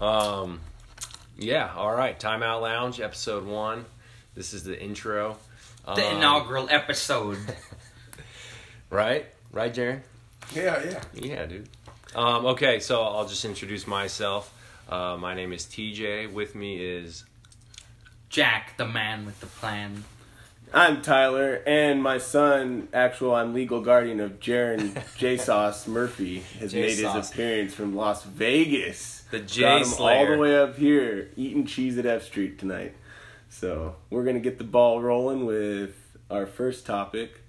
um, yeah. All right. Timeout Lounge, episode one. This is the intro. The Um, inaugural episode. Right. Right, Jared. Yeah, yeah. Yeah, dude. Um, okay, so I'll just introduce myself. Uh, my name is TJ. With me is Jack, the man with the plan. I'm Tyler, and my son, actual, I'm legal guardian of Jaron J Sauce Murphy, has made his appearance from Las Vegas. the J Slayer. all the way up here, eating cheese at F Street tonight. So we're gonna get the ball rolling with our first topic.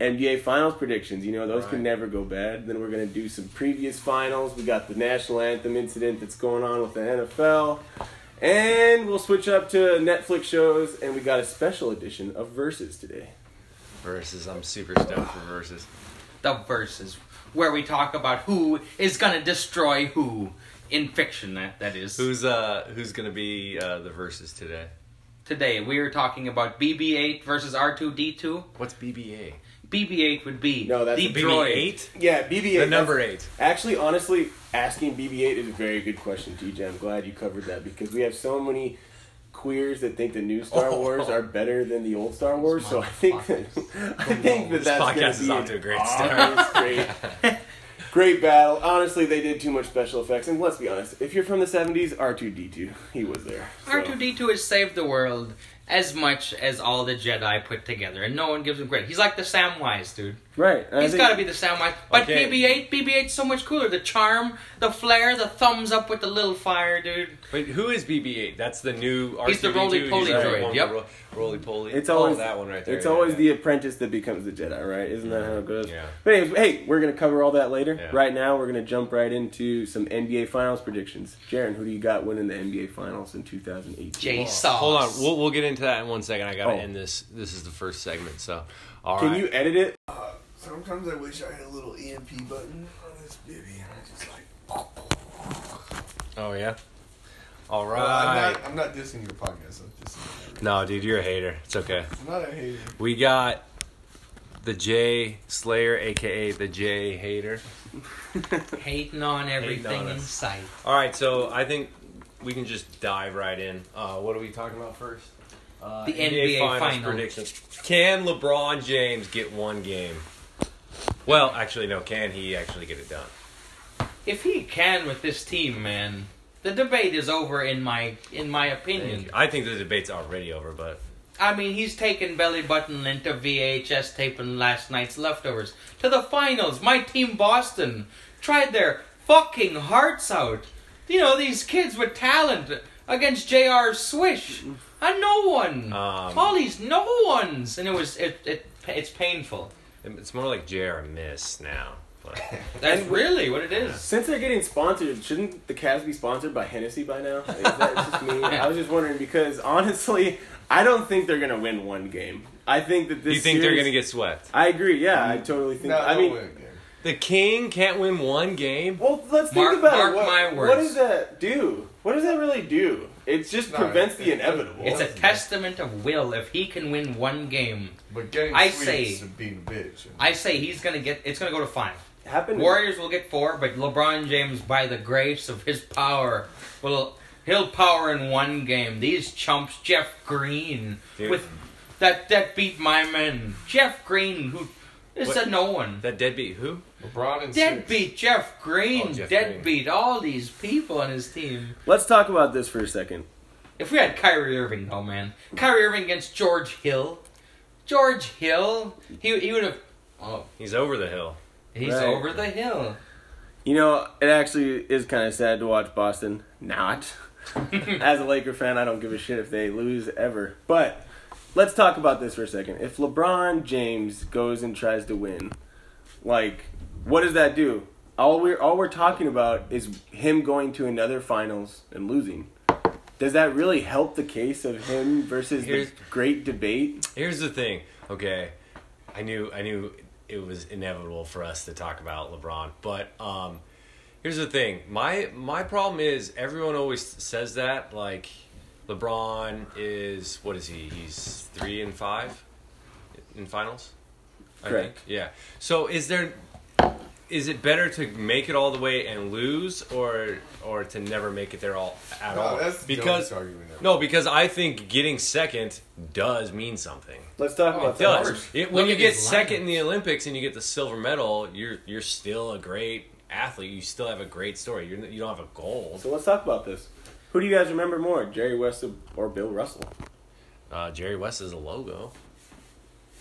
NBA Finals predictions. You know those can never go bad. Then we're gonna do some previous finals. We got the national anthem incident that's going on with the NFL, and we'll switch up to Netflix shows. And we got a special edition of Versus today. Versus. I'm super stoked for versus. The verses, where we talk about who is gonna destroy who in fiction. That that is. Who's uh Who's gonna be uh, the versus today? Today we are talking about BB-8 versus R2D2. What's BB-8? BB-8 would be No, that's the. BB-8. Yeah, BB-8. The number eight. Actually, honestly, asking BB-8 is a very good question, TJ. I'm glad you covered that because we have so many queers that think the new Star Oh. Wars are better than the old Star Wars. So I think that I think that This that's podcast gonna is be off to a great honest, great, great battle. Honestly, they did too much special effects, and let's be honest. If you're from the '70s, R2D2, he was there. So. R2D2 has saved the world as much as all the Jedi put together, and no one gives him credit. He's like the Samwise, dude. Right? and I He's think- got to be the Samwise. But Okay. BB-8, BB-8's so much cooler. The charm, the flair, the thumbs up with the little fire, dude. Wait, who is BB-8? That's the new. He's R2D2? roly-poly He's the droid, yep. ro- Roly-poly. It's Oh, always that one right there. It's yeah, always yeah. the apprentice that becomes the Jedi, right? Isn't that how it goes? Yeah. But anyways, hey, we're gonna cover all that later. Yeah. Right now, we're gonna jump right into some NBA Finals predictions. Jaron, who do you got winning the NBA Finals in 2018? J Sauce. Hold on, we'll we'll get into that in one second. I gotta Oh. end this. This is the first segment, so all Can right. you edit it? Uh, sometimes I wish I had a little EMP button on this baby, and I just like. Oh yeah. All right. Well, I'm not. I'm not dissing your podcast. I'm dissing. No, dude, you're a hater. It's okay. I'm not a hater. We got the J Slayer, aka the J Hater. Hating on everything on in sight. All right, so I think we can just dive right in. Uh, what are we talking about first? Uh, The NBA Finals. predictions. Can LeBron James get one game? Well, actually, no. Can he actually get it done? If he can with this team, man, the debate is over in my in my opinion. I think the debate's already over, but I mean, he's taken belly button into VHS tape taping last night's leftovers to the finals. My team, Boston, tried their fucking hearts out. You know, these kids with talent against J.R. Swish. A no one. Um, All these no ones. And it was, it, it it's painful. It's more like J.R. Miss now. But That's really what it is. Since they're getting sponsored, shouldn't the Cavs be sponsored by Hennessy by now? Is that just me? I was just wondering because honestly, I don't think they're gonna win one game. I think that this. you think they're series- gonna get swept? I agree. Yeah, I totally think. No, I mean, win. The King can't win one game. Well, let's Mark- think about mark it. What, my words. what does that do? What does that really do? It just No, prevents it- the it- inevitable. It's a testament of will if he can win one game. But getting I say- being a bitch. I say he's gonna get. It's gonna go to five. happened. Warriors will get four, but LeBron James, by the grace of his power, will he'll power in one game. These chumps, Jeff Green, Dude. with that that beat my men. Jeff Green, who is What? a no one. That deadbeat who? LeBron and six. Deadbeat Jeff Green, Oh, Jeff deadbeat all these people on his team. Let's talk about this for a second. If we had Kyrie Irving, though, man, Kyrie Irving against George Hill, George Hill, he he would have. Oh, He's over the hill. he's Right. over the hill. You know, it actually is kind of sad to watch Boston not. As a Laker fan, I don't give a shit if they lose ever. But let's talk about this for a second. If LeBron James goes and tries to win, like, what does that do? All we're all we're talking about is him going to another finals and losing. Does that really help the case of him versus Here's- the great debate? Here's the thing. Okay, I knew I knew it was inevitable for us to talk about LeBron, but um, here's the thing. My my problem is everyone always says that like LeBron is what is he? He's three and five in finals. I Correct. think. Yeah. So is there is it better to make it all the way and lose, or or to never make it there all at No, all? that's because dumbest argument ever. no, because I think getting second does mean something. Let's talk Oh, about It that. does. It, when Look you get second lineup. in the Olympics and you get the silver medal, you're you're still a great athlete. You still have a great story. You're, you don't have a gold. So let's talk about this. Who do you guys remember more, Jerry West or Bill Russell? Uh, Jerry West is a logo.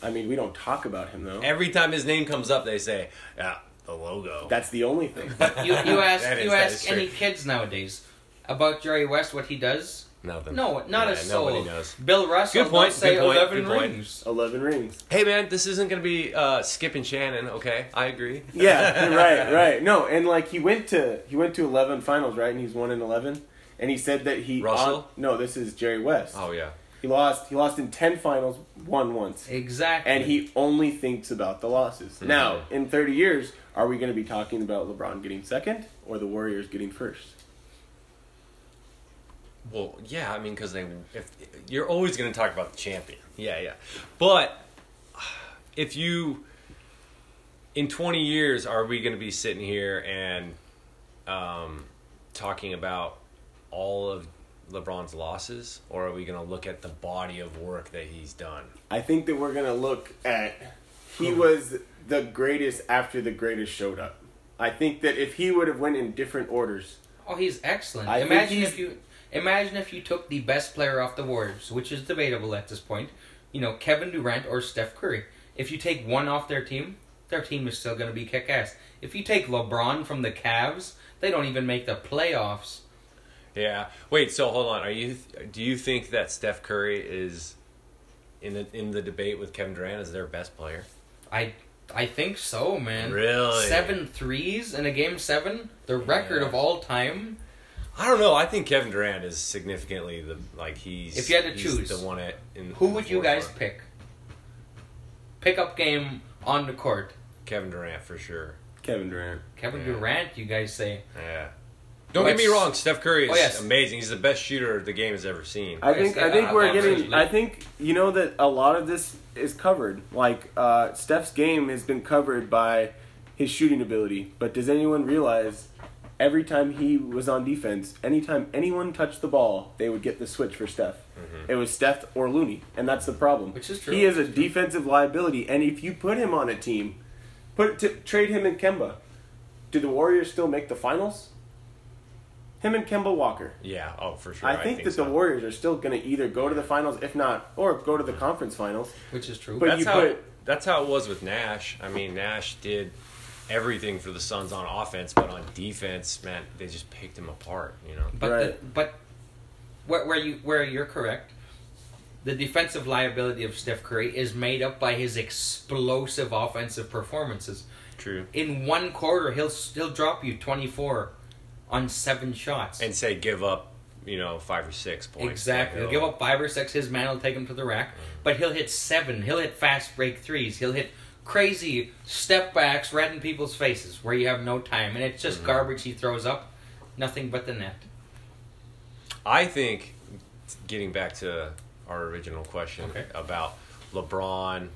I mean, we don't talk about him though. Every time his name comes up, they say, "Yeah, the logo." That's the only thing. You you ask That is- you that ask is any kids nowadays about Jerry West what he does. Nothing. No, not Yeah, a soul. Nobody knows. Bill Russell Good point, they'll say good point, eleven good point. rings. Eleven rings. Hey man, this isn't gonna be uh, Skip and Shannon. Okay, I agree. Yeah, right, right. No, and like he went to he went to eleven finals, right? And he's one in eleven. And he said that he Russell? on- no, this is Jerry West. Oh yeah. He lost. He lost in ten finals, won once, Exactly. and he only thinks about the losses. Now, in thirty years, are we going to be talking about LeBron getting second or the Warriors getting first? Well, yeah, I mean, because they, if you're always going to talk about the champion, yeah, yeah, but if you, in 20 years, are we going to be sitting here and um, talking about all of LeBron's losses, or are we going to look at the body of work that he's done? I think that we're going to look at he hmm. was the greatest after the greatest showed up. I think that if he would have went in different orders, oh, he's excellent. I imagine he's- if you imagine if you took the best player off the Warriors, which is debatable at this point. You know, Kevin Durant or Steph Curry. If you take one off their team, their team is still going to be kick ass. If you take LeBron from the Cavs, they don't even make the playoffs. Yeah. Wait. So hold on. Are you? Do you think that Steph Curry is in the in the debate with Kevin Durant as their best player? I I think so, man. Really? Seven threes in a game seven, the record Yeah. of all time. I don't know. I think Kevin Durant is significantly the like he's. If you had to choose, the one at in Who in would you guys forefront. pick? Pickup game on the court. Kevin Durant for sure. Kevin Durant. Kevin Yeah. Durant, you guys say. Yeah. Don't get me wrong. Steph Curry is Oh, yes. amazing. He's the best shooter the game has ever seen. I think I think we're getting. I think you know that a lot of this is covered. Like uh, Steph's game has been covered by his shooting ability, but does anyone realize? Every time he was on defense, anytime anyone touched the ball, they would get the switch for Steph. It was Steph or Looney, and that's the problem. Which is true. He is a defensive liability, and if you put him on a team, put t- trade him in Kemba, do the Warriors still make the finals? Him and Kemba Walker. yeah. Oh, for sure. I think, that so. the Warriors are still going to either go to the finals, if not, or go to the conference finals. Which is true. But That's you how. put- That's how it was with Nash. I mean, Nash did everything for the Suns on offense, but on defense, man, they just picked him apart. You know. But the, but where, where you where you're correct, the defensive liability of Steph Curry is made up by his explosive offensive performances. True. In one quarter, he'll he'll drop you 24 on seven shots. And say give up, you know, five or six points. Exactly. He'll give up five or six. His man will take him to the rack. Mm-hmm. But he'll hit seven. He'll hit fast break threes. He'll hit crazy step backs right in people's faces where you have no time. And it's just mm-hmm. garbage he throws up. Nothing but the net. I think, getting back to our original question Okay. about LeBron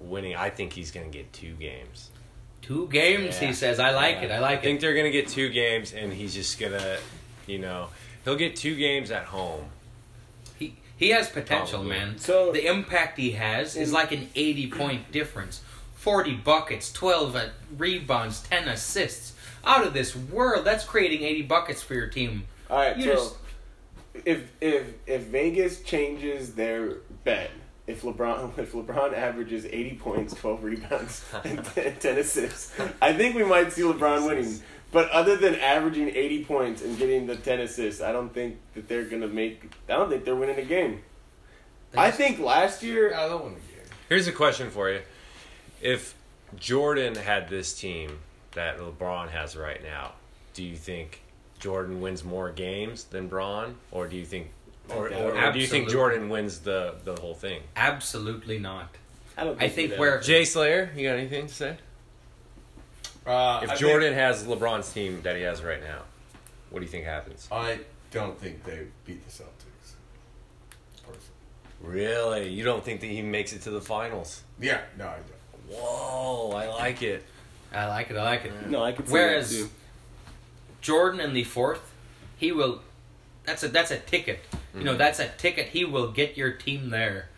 winning, I think he's going to get two games. Two games, Yeah. he says. I like Yeah. it. I like it. I think it. they're going to get two games, and he's just going to, you know, he'll get two games at home. He, he has potential, Probably. man. So- the impact he has is like an 80 point difference. 40 buckets, 12 uh, rebounds, 10 assists. Out of this world. That's creating 80 buckets for your team. All right, You so just- if if if Vegas changes their bet, if LeBron if LeBron averages eighty points, twelve rebounds, and 10, 10 assists, I think we might see LeBron winning. But other than averaging eighty points and getting the ten assists, I don't think that they're gonna make. I don't think they're winning a game. I think last year. I don't want to get. Here's a question for you. If Jordan had this team that LeBron has right now, do you think Jordan wins more games than Bron? Or do you think or, or, or do you think Jordan wins the, the whole thing? Absolutely not. I don't. I think where Jay Slayer, you got anything to say? Uh, If I Jordan has LeBron's team that he has right now, what do you think happens? I don't think they beat the Celtics. Personally. Really? You don't think that he makes it to the finals? Yeah, no, I don't. Whoa, I like it. I like it. I like it. No, I could see Whereas- Jordan in the fourth, he will. That's a that's a ticket. You know, that's a ticket. He will get your team there.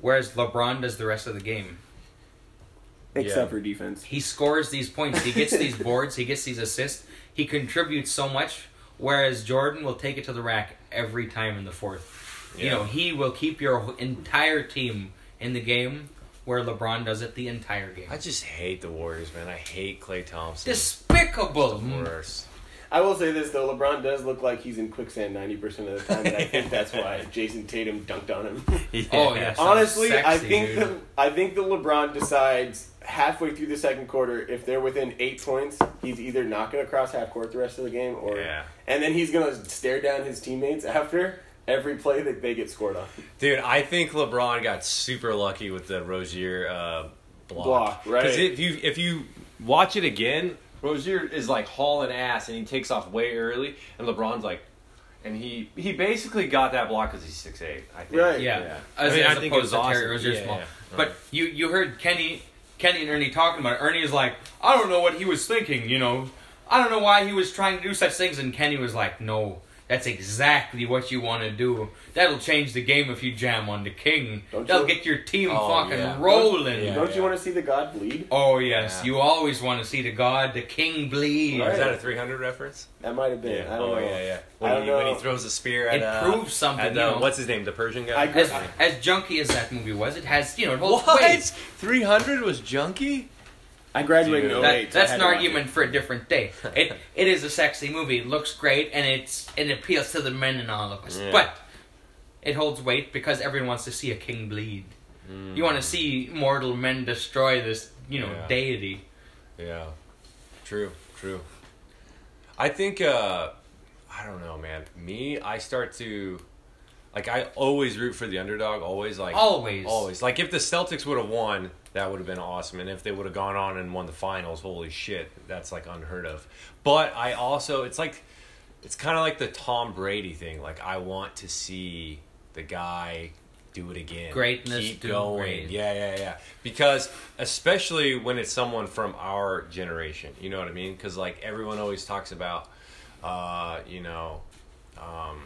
Whereas LeBron does the rest of the game. Except Yeah. for defense. He scores these points. He gets these boards. He gets these assists. He contributes so much. Whereas Jordan will take it to the rack every time in the fourth. You know, he will keep your entire team in the game. Where LeBron does it the entire game. I just hate the Warriors, man. I hate Klay Thompson. Despicable. The worst. I will say this though, LeBron does look like he's in quicksand ninety percent of the time, and I think that's why Jayson Tatum dunked on him. Oh, yes. So Honestly, I think dude. the I think the LeBron decides halfway through the second quarter if they're within eight points, he's either not going to cross half court the rest of the game, or Yeah. and then he's going to stare down his teammates after every play that they get scored on. Dude, I think LeBron got super lucky with the Rozier uh, block. Block, right. Because if you if you watch it again, Rozier is like hauling ass and he takes off way early, and LeBron's like, and he he basically got that block because he's six eight. I think. Right. Yeah, I as, mean, as I think opposed it was to Terry awesome. Rozier Yeah, small. yeah. But you you heard Kenny Kenny and Ernie talking about it. Ernie is like, I don't know what he was thinking. You know, I don't know why he was trying to do such things. And Kenny was like, No, that's exactly what you want to do. That'll change the game if you jam on the king. Don't That'll you- get your team Oh, fucking yeah. rolling. Yeah. Don't you want to see the God bleed? Oh yes, Yeah. you always want to see the god, the king bleed. Right. Is that a three hundred reference? That might have been. I don't oh know. yeah, yeah. I When, don't he, when he throws a spear at It uh, proves something, at, you uh, know. What's his name? The Persian guy. I agree. As, as junky as that movie was, it has you know it holds what? weight. Three hundred was junky. I graduated Dude. in 08. so I that's had an argument for a different day. It it is a sexy movie. It looks great and it's it appeals to the men in all of us. Yeah. But it holds weight because everyone wants to see a king bleed. You want to see mortal men destroy this, you know, Yeah. deity. Yeah, true, true. I think uh I don't know, man. Me, I start to like I always root for the underdog. Always like Always. always like if the Celtics would have won, that would have been awesome. And if they would have gone on and won the finals, holy shit, that's like unheard of. But I also, it's like it's kind of like the Tom Brady thing. Like I want to see the guy do it again. Greatness Keep going. great. Yeah, yeah, yeah. Because especially when it's someone from our generation, you know what I mean? Because like everyone always talks about, uh, you know, um,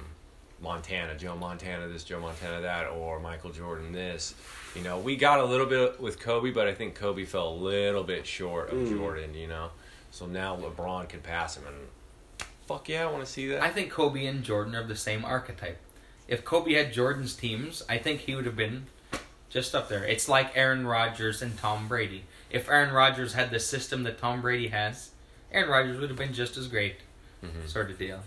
Montana, Joe Montana, this, Joe Montana, that, or Michael Jordan, this. You know, we got a little bit with Kobe, but I think Kobe fell a little bit short of Jordan. You know, so now LeBron can pass him, and fuck yeah, I want to see that. I think Kobe and Jordan are the same archetype. If Kobe had Jordan's teams, I think he would have been just up there. It's like Aaron Rodgers and Tom Brady. If Aaron Rodgers had the system that Tom Brady has, Aaron Rodgers would have been just as great. Mhm. Sort of deal.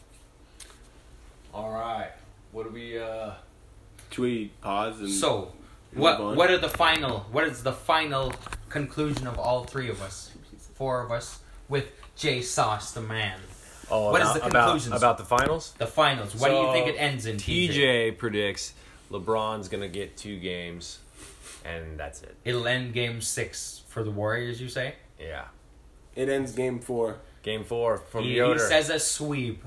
All right, what do we? uh Should we pause and So, what on? what are the final? What is the final conclusion of all three of us, four of us, with Jay Sauce, the man? Oh, What is about, the about, about the finals? The finals. What do you think it ends in? TJ? TJ predicts LeBron's gonna get two games, and that's it. It'll end game six for the Warriors. You say? Yeah, It ends game four. game four from He, Yoder. he says a sweep.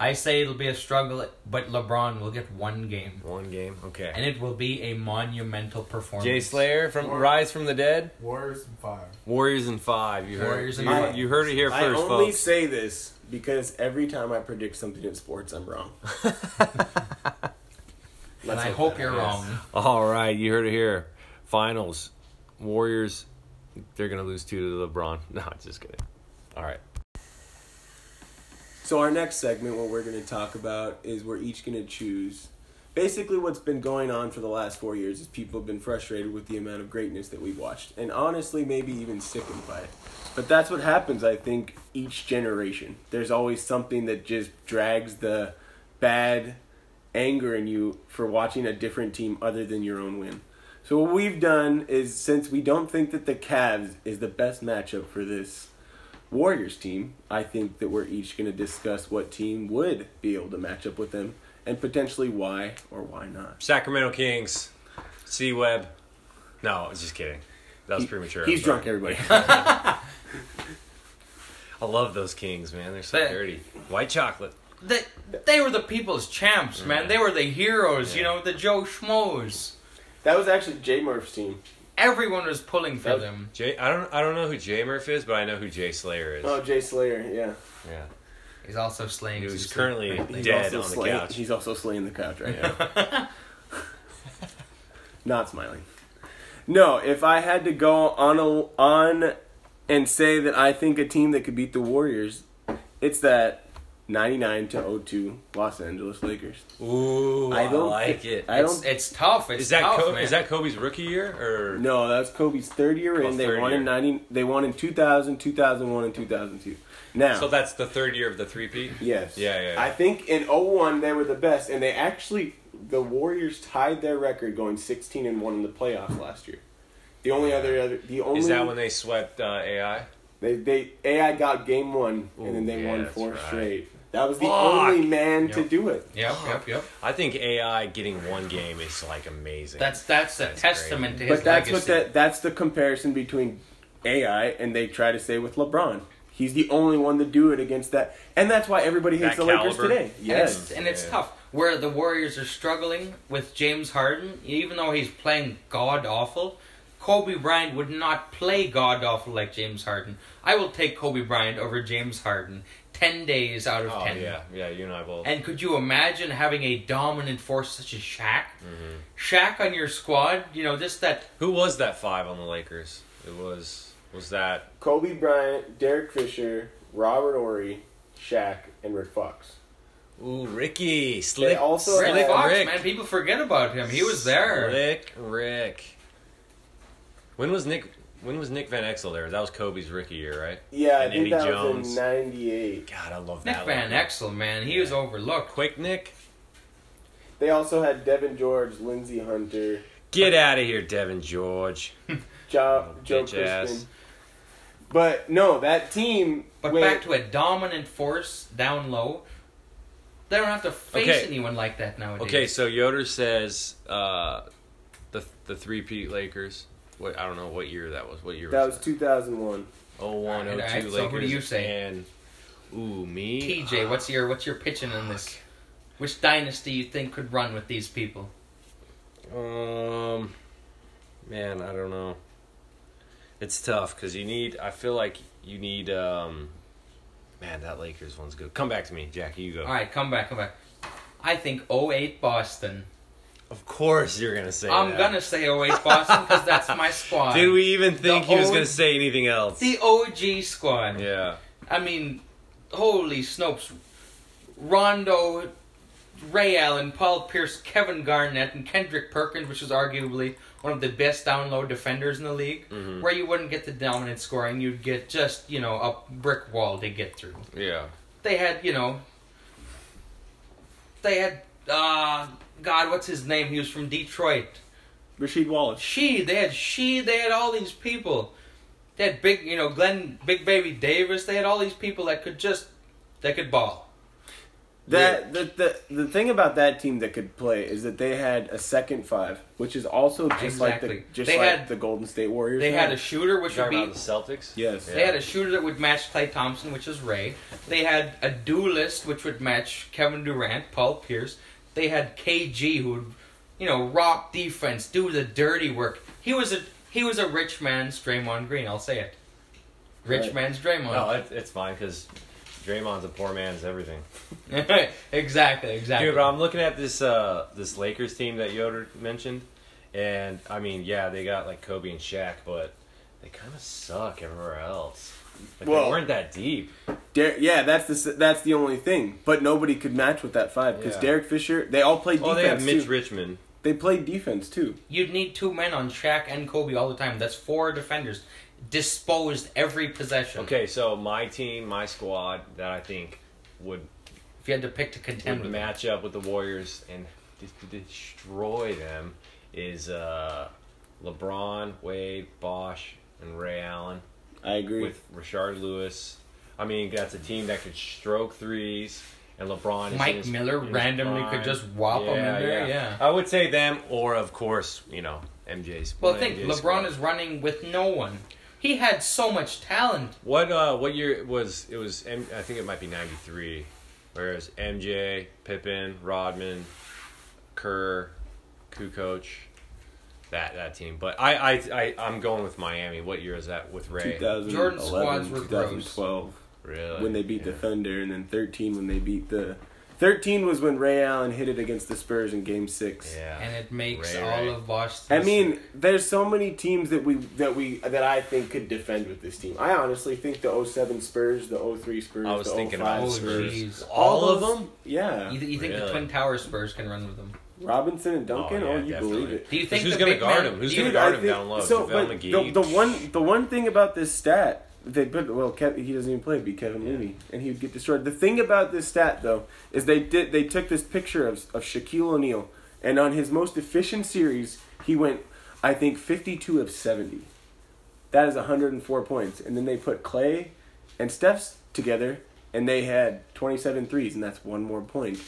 I say it'll be a struggle, but LeBron will get one game, one game. Okay. and it will be a monumental performance. Jay Slayer from War- Rise from the Dead. Warriors and five. Warriors in five. You heard. Warriors in you, five. you heard it here I first, only folks. say this because every time I predict something in sports, I'm wrong. and I hope hope you're happens. wrong. All right, you heard it here. Finals. Warriors. They're gonna lose two to LeBron. No, just kidding. All right. So our next segment, what we're going to talk about is we're each going to choose. Basically, what's been going on for the last four years is people have been frustrated with the amount of greatness that we've watched, and honestly, maybe even sickened by it. But that's what happens, I think, each generation. There's always something that just drags the bad anger in you for watching a different team other than your own win. So what we've done is, since we don't think that the Cavs is the best matchup for this Warriors team, I think that we're each going to discuss what team would be able to match up with them and potentially why or why not. Sacramento Kings. C Web. No, I was just kidding. That was He- premature. He's drunk, everybody. I love those Kings, man. They're so They- dirty. White chocolate. They, they were the people's champs, man. They were the heroes, you know, the Joe Schmoes. that was actually J Murph's team. Everyone was pulling for Yep. them. Jay, I don't I don't know who Jay Murph is, but I know who Jay Slayer is. Oh, Jay Slayer, yeah. yeah, He's also slaying. who's Susan. currently He's dead also on the slaying, couch. He's also slaying the couch right now. Not smiling. No, if I had to go on a, on and say that I think a team that could beat the Warriors, it's that 99 to 02 Los Angeles Lakers. Ooh, I, I don't like thi- it. I It's, don't it's tough. It's Is that tough, Ko- man. is that Kobe's rookie year or No, that's Kobe's third year Oh, in. They third won in 90 they won in 2000, 2001 and 2002. Now, So that's the third year of the three P. Yes. Yeah, yeah, yeah. I think in 01 they were the best, and they actually the Warriors tied their record going 16 and one in the playoffs last year. The only other other the only Is that when they swept uh, AI? they they AI got game one and then they yeah, won four right. straight. That was the Fuck. only man to do it. Yep, yep, yep. I think AI getting one game is like amazing. That's that's a That's testament great. to his But that's legacy. what that that's the comparison between AI and they try to say with LeBron. He's the only one to do it against that, and that's why everybody hates That the Lakers caliber. today. And Yes, it's, and it's Yeah. tough. Where the Warriors are struggling with James Harden, even though he's playing god awful, Kobe Bryant would not play god awful like James Harden. I will take Kobe Bryant over James Harden ten days out of oh ten. yeah, yeah. You and I both. And could you imagine having a dominant force such as Shaq? Mhm. Shaq on your squad, you know, just that Who was that five on the Lakers? It was was that Kobe Bryant, Derek Fisher, Robert Horry, Shaq, and Rick Fox. Ooh Ricky Slick. also Rick had- Fox, Rick. man. People forget about him. He was there. Slick Rick. When was Nick? When was Nick Van Exel there? That was Kobe's rookie year, right? Yeah, I And think Eddie that Jones. was in '98. God, I love Nick that. Van lineup. Exel, man, he was overlooked. Quick Nick. They also had Devin George, Lindsey Hunter, Get out of here, Devin George. jo- Oh, Joe Crispin. ass. But no, that team. But went- back to a dominant force down low. They don't have to face Okay. anyone like that nowadays. Okay, so Yoder says uh, the the three Pete Lakers. What I don't know what year that was. What year that was was 2001. Oh one, Alright, oh two alright, Lakers. so who do you say? And ooh, me. TJ, what's your what's your pitching in this? Which dynasty you think could run with these people? Um, man, I don't know. It's tough because you need. I feel like you need. Um, man, that Lakers one's good. Come back to me, Jackie. You go. All right, come back, come back. I think 08 Boston. Of course, you're gonna say. I'm that. gonna say 08 Boston because that's my squad. Did we even think The he was old- gonna say anything else? The OG squad. yeah. I mean, holy Snopes. Rondo, Ray Allen, Paul Pierce, Kevin Garnett, and Kendrick Perkins, which is arguably one of the best down low defenders in the league, Mhm. where you wouldn't get the dominant scoring, you'd get just, you know, a brick wall to get through. Yeah. They had, you know, they had, uh, God, what's his name? He was from Detroit. Rasheed Wallace. She, they had she, they had all these people. They had big, you know, Glenn, Big Baby Davis. They had all these people that could just, that could ball. That the, the the thing about that team that could play is that they had a second five, which is also just Exactly. like the just They like had- the Golden State Warriors. They had a shooter, which would be. the Celtics. Yes. They had a shooter that would match Klay Thompson, which is Ray. They had a duelist, which would match Kevin Durant, Paul Pierce. They had KG, who would, you know, rock defense, do the dirty work. He was a he was a rich man's Draymond Green. I'll say it. Rich Right. man's Draymond. No, it, it's fine because Draymond's a poor man's everything. exactly, exactly. Dude, but I'm looking at this uh this Lakers team that Yoder mentioned, and I mean, yeah, they got like Kobe and Shaq, but they kind of suck everywhere else. Like, Well- they weren't that deep. Der- yeah, that's the that's the only thing. But nobody could match with that five because Yeah. Derek Fisher. They all played Oh, defense they have Mitch too. Richmond. They played defense too. You'd need two men on Shaq and Kobe all the time. That's four defenders, disposed every possession. Okay, so my team, my squad that I think would If you had to pick to contend would with match up with the Warriors and just to destroy them is uh, LeBron, Wade, Bosh, and Ray Allen. I agree. with Rashard Lewis. I mean, that's a team that could stroke threes, and LeBron. Mike his- Miller randomly prime. could just whop 'em in there, yeah. I would say them, or of course, you know, MJ's. Well, think MJ's LeBron squad. is running with no one. He had so much talent. What uh, what year it was? It was. I think it might be '93. Whereas MJ, Pippen, Rodman, Kerr, Kukoc, that that team. But I I, I I'm going with Miami. What year is that with Ray? 2011, Jordan squads were 2012 Really? when they beat the Thunder, and then 13 when they beat the. 13 was when Ray Allen hit it against the Spurs in Game Six. Yeah. And it makes Ray, all Ray. of Boston. I mean, there's so many teams that we that we that I think could defend with this team. I honestly think the 07 Spurs, the 03 Spurs, I was the oh thinking 05 about Oh, Spurs. jeez. All of them? Yeah, you, you think the Really? Twin Tower Spurs can run with them? Robinson and Duncan. Oh, Oh, you definitely. believe it. Do you think Who's gonna guard man- him? Who's gonna guard I him think- down low? So, but McGee? the, the one the one thing about this stat they put well, Kev, he doesn't even play. It'd be Kevin Looney, and he would get destroyed. The thing about this stat though is they did they took this picture of of Shaquille O'Neal, and on his most efficient series, he went, I think, fifty two of seventy. That is hundred and four points, and then they put Klay and Steph's together, and they had 27 threes, and that's one more point.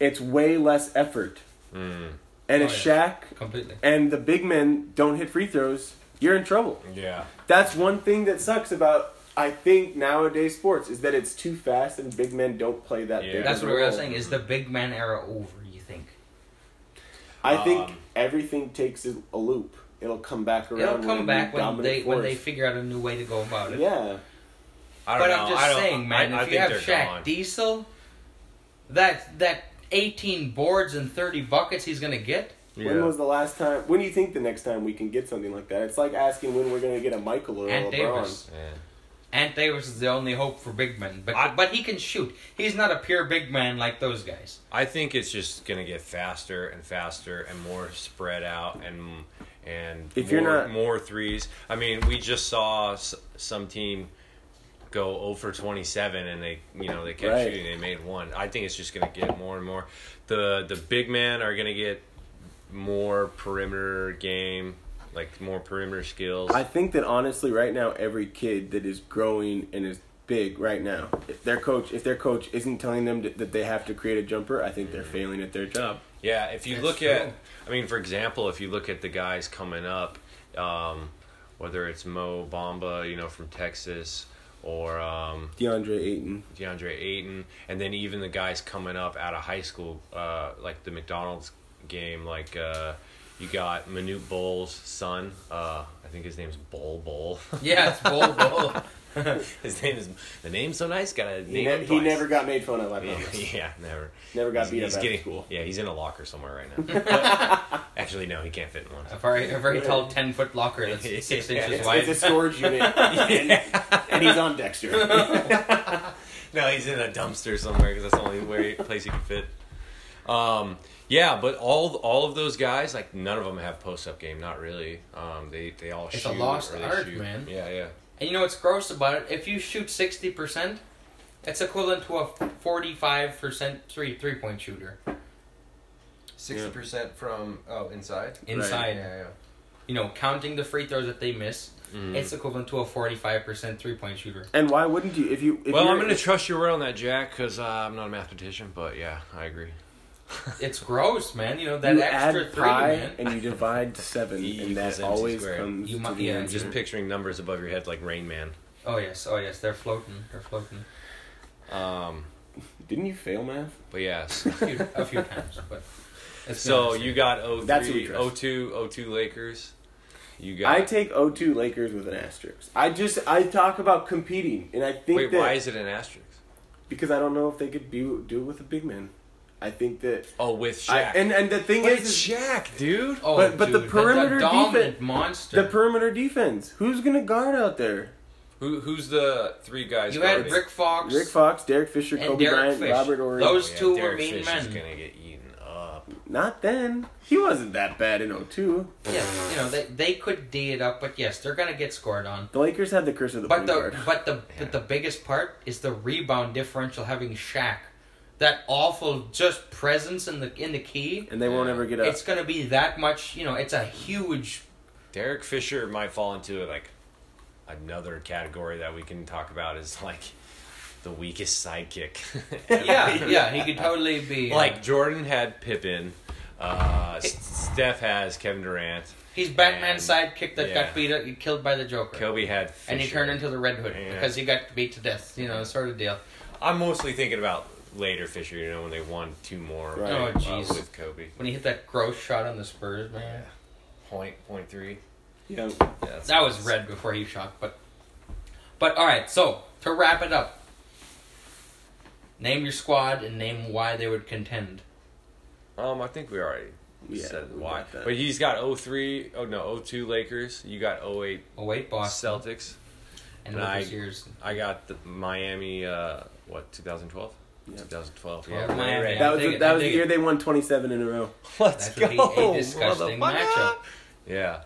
It's way less effort, Mm, and Oh, if yeah. Shaq Completely. and the big men don't hit free throws, you're in trouble. yeah. That's one thing that sucks about I think nowadays sports is that it's too fast and big men don't play that Yeah. big. That's what I was role. saying. Is the big man era over? You think? I think Um, everything takes a a loop. It'll come back around. It'll come back when dominant they when they figure out a new way to go about it. Yeah, I don't But know. I'm just I saying, man. I, I if think you have they're Shaq gone. Diesel, that that 18 boards and 30 buckets he's gonna get. When was the last time? When do you think the next time we can get something like that? It's like asking when we're gonna get a Michael or a LeBron. Davis. Yeah. Ant Davis is the only hope for big men, but I- but he can shoot. He's not a pure big man like those guys. I think it's just gonna get faster and faster and more spread out and and If more, you're not- more threes. I mean, we just saw some team go 0 for 27 and they you know they kept Right. shooting. They made one. I think it's just gonna get more and more. The the big men are gonna get more perimeter game, like more perimeter skills. I think that honestly, right now, every kid that is growing and is big right now, if their coach, if their coach isn't telling them that that they have to create a jumper, I think they're failing at their job. Yeah, if you That's look true. at, I mean, for example, if you look at the guys coming up, um, whether it's Mo Bamba, you know, from Texas, or um, DeAndre Ayton. DeAndre Ayton, and then even the guys coming up out of high school, uh, like the McDonald's game, like uh, you got Manute Bol's son. Uh, I think his name's Bol Bol. Yeah, it's bold, bold. his name is the name's so nice. Got a He, name. ne- him he twice. never got made fun of. I Yeah, promise. yeah, never. Never got He's- beat up he's after getting- school. Yeah, he's in a locker somewhere right now. But- actually, no, he can't fit in one. A very, a very tall 10 foot locker that's six Yeah, inches It's, wide. it's a storage unit, and, and he's on Dexter. No, he's in a dumpster somewhere because that's the only way, place he can fit. Um, yeah, but all all of those guys, like none of them have post up game. Not really. Um, they they all It's a shoot. lost or they art, shoot. man. Yeah, yeah. And you know what's gross about it? If you shoot 60%, it's equivalent to a 45% three three point shooter. Sixty percent from oh inside. Inside. Yeah, yeah. You know, counting the free throws that they miss, Mm. it's equivalent to a 45% three point shooter. And why wouldn't you? If you, if well, you're- I'm going to trust your word on that, Jack, because uh, I'm not a mathematician. But yeah, I agree. It's gross, man. You know, that you extra add three, pi man. and you divide seven, E and that equals MC always squared. comes You to the yeah, answer. Just picturing numbers above your head like Rain Man. Oh, yes. Oh, yes. They're floating. They're floating. Um, Didn't you fail math? but yes. A few, a few times, but. it's so you same. got That's who we 03, trust. 02, 02 Lakers. You got. I take 0-2 Lakers with an asterisk. I just I talk about competing, and I think Wait, that why is it an asterisk? because I don't know if they could do do it with a big man. I think that Oh, with I, Shaq. and and the thing but is, it's is Shaq, dude. Oh, but- but the dude, perimeter dominant defense- monster. the perimeter defense. Who's gonna guard out there? Who who's the three guys? you had? Rick Fox. Rick Fox, Derek Fisher, And Kobe Derek Bryant, Fish. Robert Horry. Those- Oh, yeah, two were Derek mean Fish men. Is gonna get eaten up. Not then. He wasn't that bad in 02. Yeah, you know they they could d it up, but yes, they're gonna get scored on. The Lakers had the curse of the But point the guard. but the Yeah. but the biggest part is the rebound differential having Shaq, that awful just presence in the in the key. And they won't ever get up. It's gonna be that much. You know, it's a huge. Derek Fisher might fall into it like another category that we can talk about is like the weakest sidekick. Yeah, yeah, he could totally be uh, like Jordan had Pippen. Uh, S- Steph has Kevin Durant. he's Batman's sidekick that yeah. got beat up, killed by the Joker, Kobe had. and he Fisher. turned into the Red Hood Yeah. because he got beat to death. You know, sort of deal. I'm mostly thinking about later Fisher. You know when they won two more. Right. Oh, uh, jeez. with Kobe. When he hit that gross shot on the Spurs, man. point point three. Yeah. Yeah, That was red before he shot, but but all right. So to wrap it up, name your squad and name why they would contend. Um, I think we already Yeah, said why. But he's got 03, oh no, 02 Lakers. You got 08 Oh wait, Boston Celtics. and and I- Overseers. I got the Miami. Uh, what 2012? Yeah. 2012. Yeah, Yeah, Miami. Right. That was the, it, that was the year it. they won 27 in a row. Let's That would go. be a disgusting motherfucker. matchup. Yeah.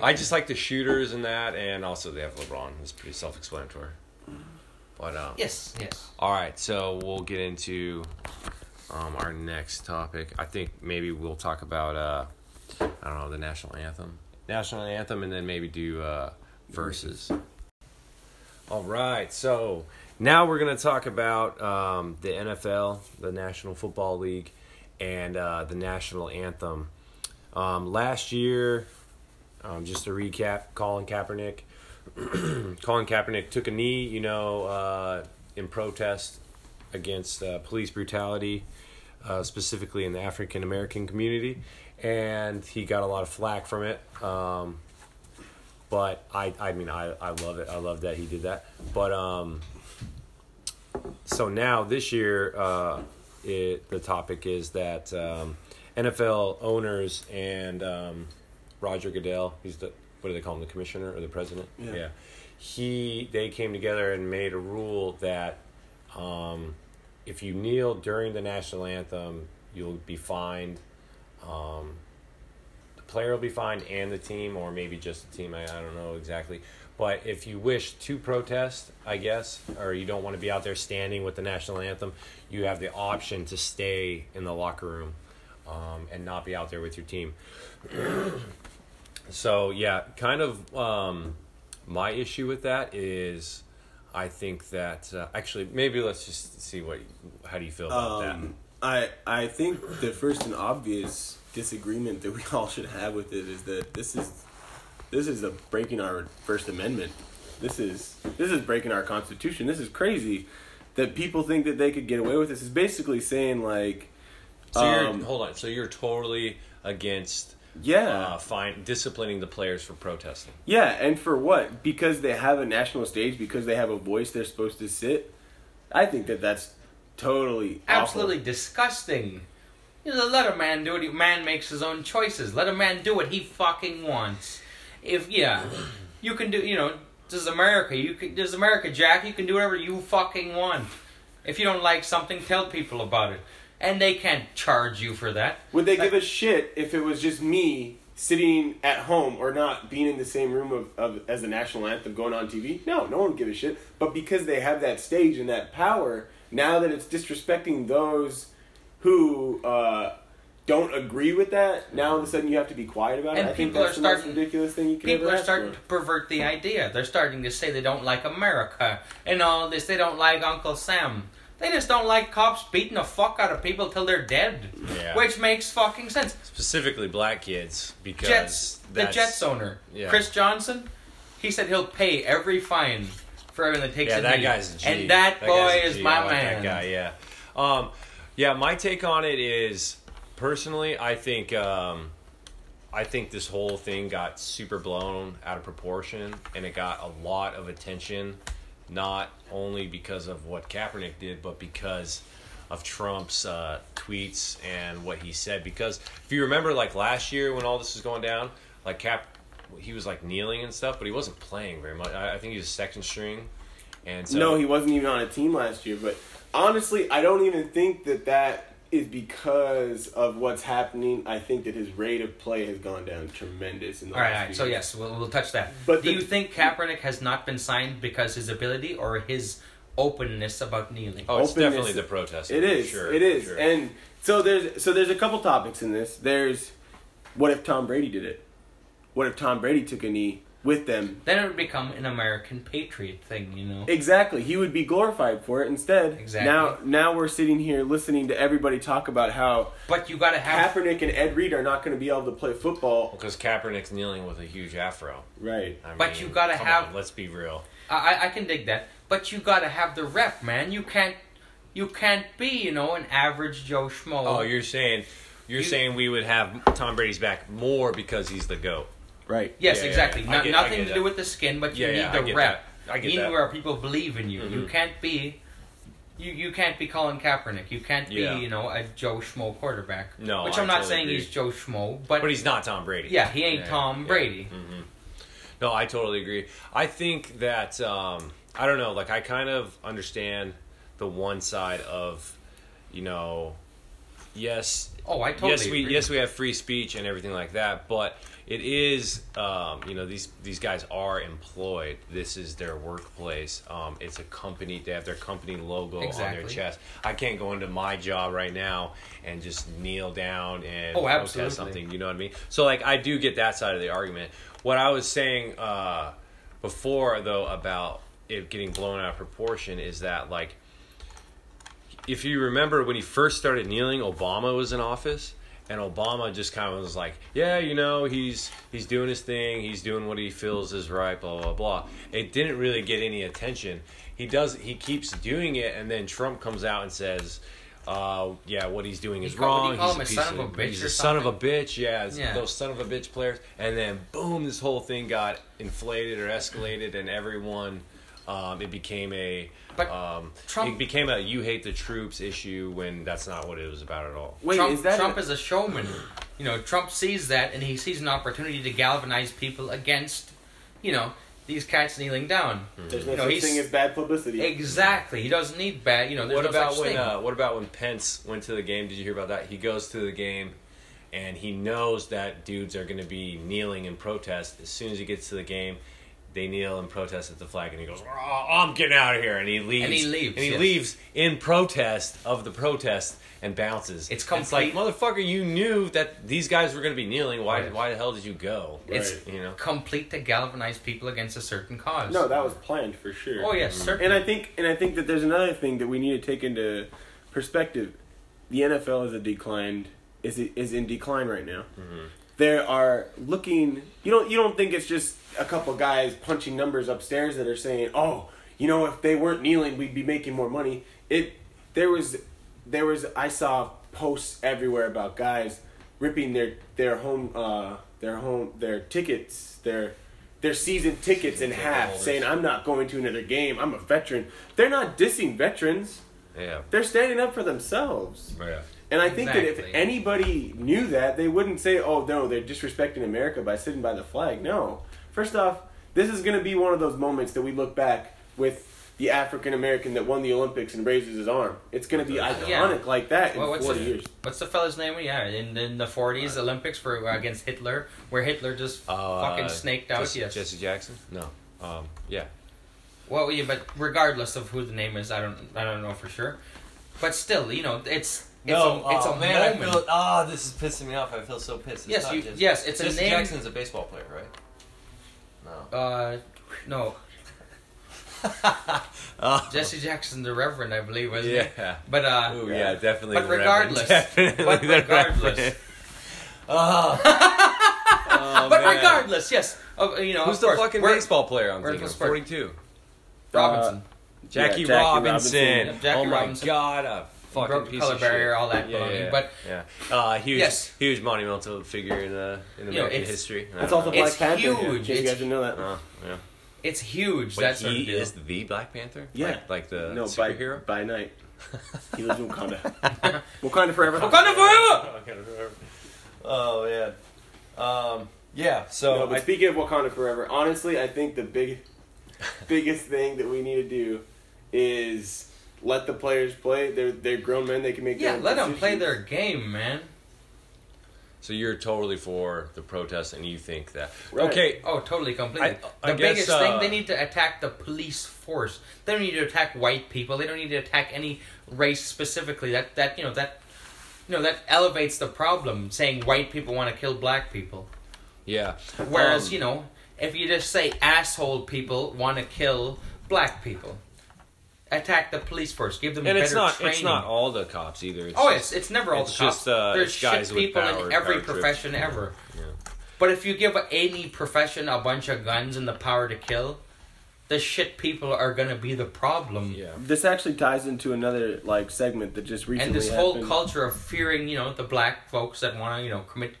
I just like the shooters and that, and also they have LeBron. It's pretty self-explanatory. But um, Yes, yes. All right, so we'll get into um, our next topic. I think maybe we'll talk about uh, I don't know the national anthem, national anthem, and then maybe do uh, verses. All right, so now we're gonna talk about um, the NFL, the National Football League, and uh, the national anthem. Um, last year, um, just to recap, Colin Kaepernick. Colin Kaepernick took a knee, you know, uh, in protest against uh, police brutality, uh, specifically in the African American community, and he got a lot of flack from it. Um, but I, I mean, I, I love it. I love that he did that. But um, so now this year, uh, it, the topic is that um, NFL owners and um, Roger Goodell, he's the what do they call him, the commissioner or the president? Yeah. He they came together and made a rule that um, if you kneel during the national anthem, you'll be fined. Um, the player will be fined and the team, or maybe just the team. I, I don't know exactly. But if you wish to protest, I guess, or you don't want to be out there standing with the national anthem, you have the option to stay in the locker room um, and not be out there with your team. so yeah, kind of um, my issue with that is, I think that uh, actually maybe let's just see what how do you feel about Um, I I think the first and obvious disagreement that we all should have with it is that this is this is a breaking our First Amendment. This is this is breaking our Constitution. This is crazy that people think that they could get away with this. Is basically saying like, that? So you're um, hold on. So you're totally against yeah, uh, fine disciplining the players for protesting. yeah, and for what? Because they have a national stage. Because they have a voice, they're supposed to sit. I think that that's totally awful. Absolutely disgusting. You know, let a man do it he, man makes his own choices. Let a man do what he fucking wants. If yeah, you can do. You know, this is America. You can. This is America, Jack. You can do whatever you fucking want. If you don't like something, tell people about it, and they can't charge you for that. Would they give a shit if it was just me sitting at home or not being in the same room of, of as the national anthem going on TV? No, no one would give a shit. But because they have that stage and that power, now that it's disrespecting those who uh, don't agree with that, now all of a sudden you have to be quiet about it. And I think people that's are the most starting- ridiculous thing you can People ever are starting for. to pervert the idea. They're starting to say they don't like America and all this. They don't like Uncle Sam. They just don't like cops beating the fuck out of people till they're dead. Yeah. Which makes fucking sense. Specifically, black kids because Jets, the Jets owner, Yeah. Chris Johnson, he said he'll pay every fine for everyone that takes Yeah, a that knee. guy's a G. And that, guy's boy a is G. my I like man. That guy, yeah. Um, yeah, my take on it is personally, I think um, I think this whole thing got super blown out of proportion, and it got a lot of attention, not only because of what Kaepernick did, but because of Trump's uh, tweets and what he said. Because if you remember, like last year when all this was going down, like Cap, he was like kneeling and stuff, but he wasn't playing very much. I, I think he was second string, and so no, he wasn't even on a team last year. But honestly, I don't even think that that is because of what's happening. I think that his rate of play has gone down tremendous in the All right, last all right. few So years. yes, we'll, we'll touch that. But do the- you think Kaepernick has not been signed because his ability or his openness about kneeling? Oh, it's openness- definitely the protesting. It is. Sure, it is. sure. And so there's so there's a couple topics in this. There's what if Tom Brady did it? What if Tom Brady took a knee with them? Then it would become an American patriot thing, you know. Exactly. He would be glorified for it. Instead, Exactly. now now we're sitting here listening to everybody talk about how But you got to have Kaepernick and Ed Reed are not going to be able to play football. because Kaepernick's kneeling with a huge afro. Right. I But mean, you gotta come have- on, let's be real. I, I- I can dig that, but you gotta have the rep, man. You can't, you can't be, you know, an average Joe Schmo. Oh, you're saying You're You- saying we would have Tom Brady's back more because he's the goat. Right. Yes, Yeah, yeah, exactly. yeah. I No- get- nothing to that. do with the skin, but you Yeah, need yeah, I the get rep. that. I get you need that. where people believe in you. You Mhm. can't be. You, you can't be Colin Kaepernick. You can't be Yeah. you know a Joe Schmo quarterback. No, which I I'm not totally saying agree. he's Joe Schmo, but, But he's not Tom Brady. yeah, he ain't Yeah, Tom yeah. Brady. Mhm. No, I totally agree. I think that um, I don't know. Like I kind of understand the one side of, you know, yes, Oh, I totally yes, we agree. yes we have free speech and everything like that, but it is um, you know these these guys are employed. This is their workplace. Um, it's a company. They have their company logo on their chest. I can't go into my job right now and just kneel down and Oh, protest something. You know what I mean? So like I do get that side of the argument. What I was saying uh, before though about it getting blown out of proportion is that like if you remember when he first started kneeling, Obama was in office, and Obama just kind of was like, "Yeah, you know, he's he's doing his thing, he's doing what he feels is right, blah blah blah." It didn't really get any attention. He does, he keeps doing it, and then Trump comes out and says. Uh, yeah, what he's doing is He wrong. he he's a son of a bitch He's a son of a bitch. Yeah, Yeah. those son of a bitch players. And then boom, this whole thing got inflated or escalated, and everyone, um, it became a, But um, Trump- it became a you hate the troops issue when that's not what it was about at all. Wait, Trump, is that Trump a- is a showman. You know, Trump sees that and he sees an opportunity to galvanize people against, you know, these cats kneeling down. There's no You know, such thing as bad publicity. Exactly. He doesn't need bad. You know, What no about when uh, what about when Pence went to the game? Did you hear about that? He goes to the game and he knows that dudes are going to be kneeling in protest. As soon as he gets to the game, they kneel and protest at the flag, and he goes, "Oh, "I'm getting out of here," and he leaves. And he leaves, And he yes. leaves in protest of the protest and bounces. It's like complete- motherfucker. You knew that these guys were going to be kneeling. Why? Right. Why the hell did you go? It's Right. you know. complete to galvanize people against a certain cause. no, that was planned for sure. Oh yes, mm-hmm. certainly. And I think and I think that there's another thing that we need to take into perspective. The NFL is a declined is is in decline right now. Mm-hmm. There are looking you don't you don't think it's just a couple guys punching numbers upstairs that are saying, "Oh, you know, if they weren't kneeling, we'd be making more money." It there was there was I saw posts everywhere about guys ripping their their home uh their home their tickets their their season tickets in half saying I'm not going to another game. I'm a veteran. They're not dissing veterans. Yeah. they're standing up for themselves. Yeah. and I think that if anybody knew that they wouldn't say oh no they're disrespecting America by sitting by the flag. No first off this is going to be one of those moments that we look back with the African American that won the Olympics and raises his arm it's going to be iconic Yeah. like that in Well, what's 40 the, years What's the fella's name? Yeah, in, in the 40s Olympics for uh, against Hitler, where Hitler just Uh, fucking snaked out. Jesse, yes. Jesse Jackson? No. Um, yeah. Well, yeah, but regardless of who the name is, I don't, I don't know for sure. But still, you know, it's it's no, a, it's oh, a man, I moment. feel. Ah, this is pissing me off. I feel so pissed. It's Yes, not you- Jesse- yes, it's a Jesse name- Jackson's a baseball player, right? No. Uh, no, Oh, Jesse Jackson, the Reverend, I believe, wasn't it? yeah. But uh, Ooh, yeah, definitely. But the regardless- Definitely but the regardless- Oh. Oh, but man. regardless, yes, uh, you know, Who's of the course, fucking we're- baseball player I'm thinking? Forty-two. Robinson. Jackie, Yeah, Jackie Robinson. Robinson. Yep, Jackie oh my Robinson. god, a fucking broke the piece color of barrier, shit. all that yeah, baloney, yeah, but- yeah, uh, huge, Yes. huge monumental figure in uh, in know, American it's- history. I That's don't also. Black It's Panther. huge. In case you It's- guys didn't know that. Oh, yeah. It's huge. Wait, that sort he of is the Black Panther. Yeah. like, like the no, by, superhero. by night. He lives in Wakanda. Wakanda forever. Wakanda forever. oh man. Um, yeah. So no, but I, speaking of Wakanda forever, honestly, I think the big, biggest thing that we need to do is let the players play. They're they're grown men. They can make. Yeah, their own let them play their game, man. so you're totally for the protest, and you think that Right. okay? Oh, totally, completely. I- I the guess, biggest uh, thing they need to attack the police force. They don't need to attack white people. They don't need to attack any race specifically. That that you know that you know that elevates the problem. Saying white people want to kill black people, Yeah. whereas Um, you know if you just say asshole people want to kill black people, attack the police force. Give them and better it's not training. it's not all the cops either. It's Oh, just- it's it's never all it's the cops. just, uh, There's it's guys shit with people power- in every power trips. profession ever. Yeah. But if you give any profession a bunch of guns and the power to kill, the shit people are gonna be the problem. Yeah. This actually ties into another like segment that just recently and this whole culture of fearing, you know, the black folks that want to, you know, commit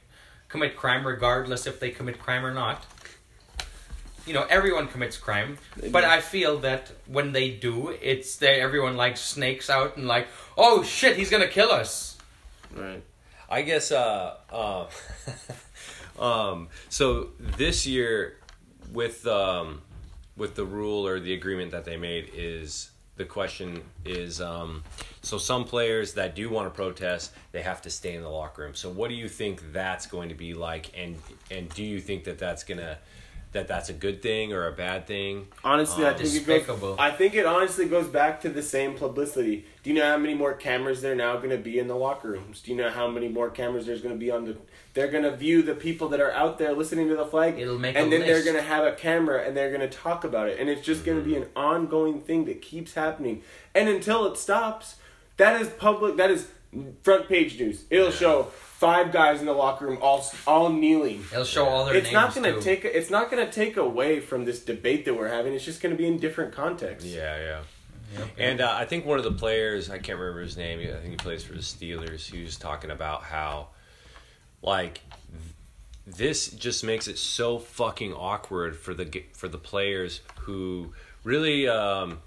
commit crime regardless if they commit crime or not. You know, everyone commits crime, but. I feel that when they do, it's that everyone like snakes out and like, oh shit, he's gonna kill us. Right. I guess uh um um so this year with um with the rule or the agreement that they made is the question is um so some players that do want to protest they have to stay in the locker room. So what do you think that's going to be like and and do you think that that's going to that that's a good thing or a bad thing? Honestly, I Um, think it Despicable. goes. I think it honestly goes back to the same publicity. Do you know how many more cameras there are now going to be in the locker rooms? Do you know how many more cameras there's going to be on the? They're going to view the people that are out there listening to the flag, It'll make and then they're going to have a camera and they're going to talk about it, and it's just going to be an ongoing thing that keeps happening, and until it stops, that is public. That is front page news. It'll show five guys in the locker room all all kneeling It'll show all their it's names not going to too. take it's not going to take away from this debate that we're having it's just going to be in different contexts Yeah, yeah. Yep. And uh, I think one of the players, I can't remember his name. I think he plays for the Steelers. He was talking about how, like, th- this just makes it so fucking awkward for the for the players who really, um,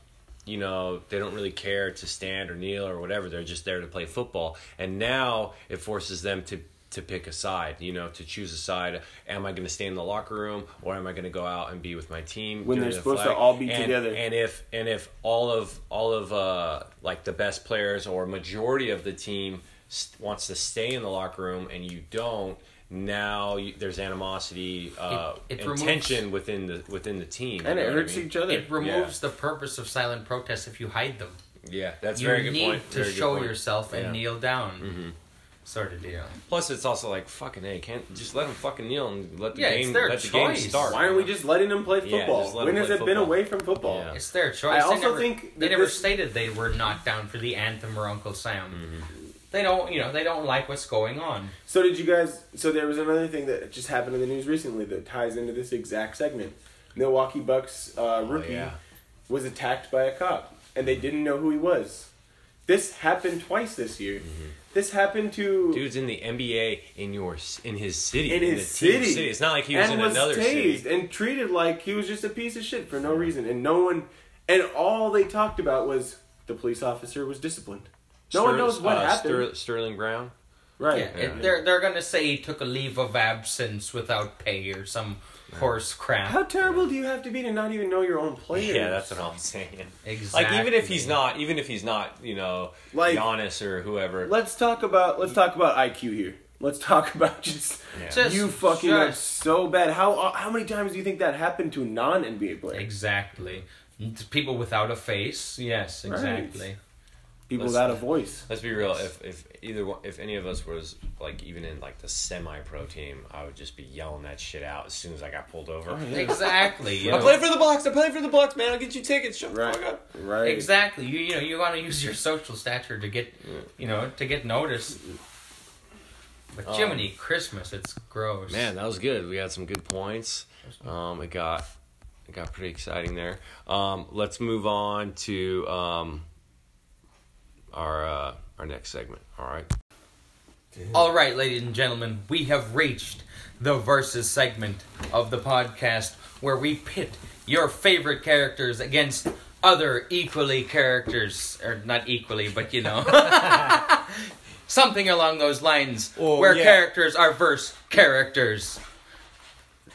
you know, they don't really care to stand or kneel or whatever. They're just there to play football. And now it forces them to to pick a side. You know, to choose a side. Am I going to stay in the locker room or am I going to go out and be with my team When they're the supposed to all be And- together. And if and if all of all of uh like the best players or majority of the team st- wants to stay in the locker room and you don't now you, there's animosity uh It- it and removes- tension within the within the team and it know what I hurts mean? each other It removes the purpose of silent protest if you hide them. yeah that's a you very good need point to Very good show point. yourself and Yeah. kneel down. Mhm. Sort of deal. plus it's also like fucking hey can't just let them fucking kneel and let the Yeah, it's game their let the game choice. start why aren't we just letting them play football just let when them has play it been away from football Yeah. It's their choice. I They also never- think they never this- stated they were not down for the anthem or Uncle Sam. Mm-hmm. They don't, you know, they don't like what's going on. so did you guys so there was another thing that just happened in the news recently that ties into this exact segment milwaukee bucks uh, Oh, rookie yeah. was attacked by a cop and they didn't know who he was this happened twice this year Mm-hmm. this happened to dude's in the NBA in your in his city in his the team city. it's not like he was and in was another tased city and treated like he was just a piece of shit for no reason, and no one, and all they talked about was the police officer was disciplined. No one knows what uh, happened. Ster- Sterling Brown right? Yeah, it, they're they're gonna say he took a leave of absence without pay or some horse crap. How terrible do you have to be to not even know your own players? Yeah, that's what I'm saying. Exactly. Like even if he's not, even if he's not, you know, Like- Giannis or whoever. Let's talk about let's talk about IQ here. Let's talk about just, Yeah. Just- you fucking up so bad. How uh, how many times do you think that happened to non NBA players? exactly. People without a face. Yes, Right. Exactly. People Let's- without a voice. Let's be real. If if either one, if any of us was like even in like the semi-pro team, I would just be yelling that shit out as soon as I got pulled over. Oh, yeah. Exactly. You I know, play for the Bucks. I play for the Bucks, man. I'll get you tickets. Shut the Right, fuck up. right. Exactly. You you know you want to use your social stature to get you know to get noticed. But Um, Jiminy Christmas, it's gross. Man, that was good. We had some good points. Um, it got it got pretty exciting there. Um, let's move on to um, our uh, our next segment. All right. All right, ladies and gentlemen, we have reached the versus segment of the podcast where we pit your favorite characters against other equally characters, or not equally, but you know, something along those lines, Oh, where yeah. characters are verse characters.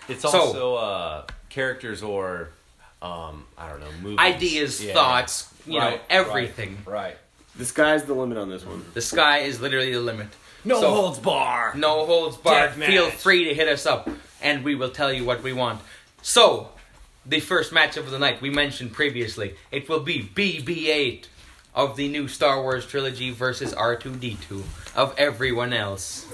It's So- also uh, characters or um, I don't know movies, Ideas, Yeah. thoughts, you know, Right, everything. Right. The sky's the limit on this one. The sky is literally the limit. No So- holds bar. No holds barred. Death Feel match. free to hit us up, and we will tell you what we want. So, the first matchup of the night we mentioned previously, it will be BB-8 of the new Star Wars trilogy versus R2D2 of everyone else.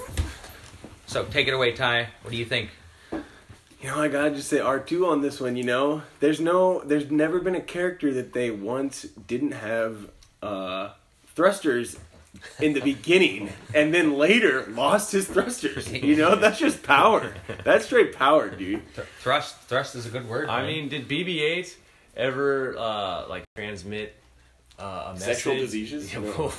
So, take it away, Ty. What do you think? You know, I gotta just say R two on this one. You know, there's no, there's never been a character that they once didn't have uh, thrusters in the beginning, and then later lost his thrusters. You know, that's just power. That's straight power, dude. Thrust, thrust is a good word. I man. mean, did BB-8 ever uh, like transmit uh, a message? Sexual diseases? Yeah, No.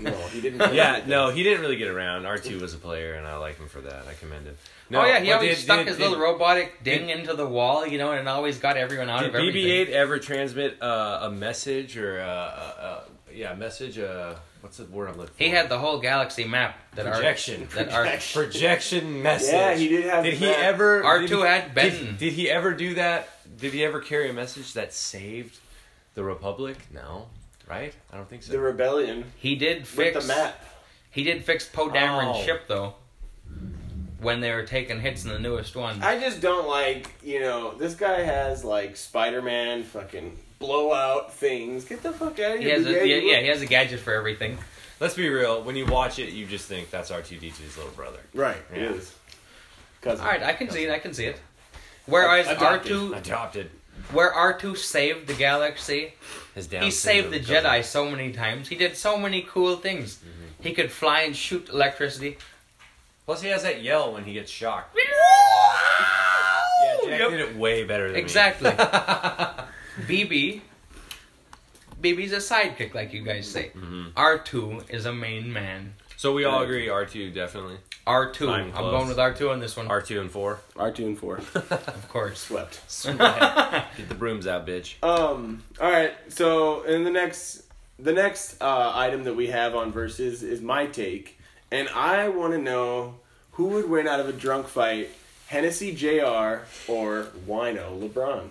No, he didn't. yeah, no, he didn't really get around. R two was a player, and I like him for that. I commend him. No, oh yeah, he always did- stuck did- his did- little robotic ding into the wall, you know, and always got everyone out Did of everything. BB-8 ever transmit uh, a message or uh, uh, uh, yeah, message? Uh, what's the word I'm looking for? He had the whole galaxy map that projection. Our, that our, Projection. projection message. Yeah, he did have Did the he map. ever? R2 did he- had Benton. Did, did he ever do that? Did he ever carry a message that saved the Republic? No, right? I don't think so. the rebellion he did fix with the map. He did fix Poe Dameron's Oh. ship though. When they were taking hits in the newest one. I just don't like, you know, this guy has like Spider Man fucking blowout things. Get the fuck out of he here. has a, yeah, yeah, he has a gadget for everything. Let's be real. When you watch it, you just think that's R two D 2s little brother. Right, Yeah. it is. Cousin. All right, I can see it. I can see it. Whereas R2 Adopted. where R two saved the galaxy, His down he saved the syndrome Jedi so many times. He did so many cool things. Mm-hmm. He could fly and shoot electricity. Plus, he has that yell when he gets shocked. Yeah, Jack Yep. did it way better than me. Exactly. BB. BB's a sidekick, like you guys say. Mhm. R2 is a main man. So we all agree R two definitely. R2. Fine, I'm close. going with R2 on this one. R two and four. R2 and 4. of course. Swept. Get the brooms out, bitch. Um. All right. So, in the next, the next uh, item that we have on verses is my take, and I want to know who would win out of a drunk fight, Hennessy Jr. or Wino LeBron.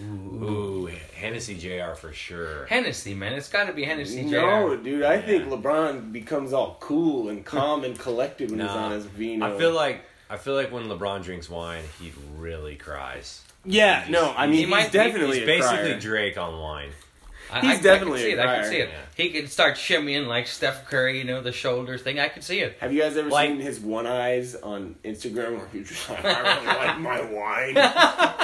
Ooh, Hennessy Jr. for sure. Hennessy, man. It's got to be Hennessy Jr. No, dude. I think LeBron becomes all cool and calm and collected when he's on his vino. I feel like I feel like when LeBron drinks wine, he really cries. Yeah. No. I mean, He he's might definitely He's basically crier. Drake on wine. I, He's I, definitely I can see a it. I can see it. Yeah. He could start shimmying like Steph Curry, you know, the shoulder thing. I could see it. Have you guys ever Like- seen his one eyes on Instagram where he's just like, I really like my wine?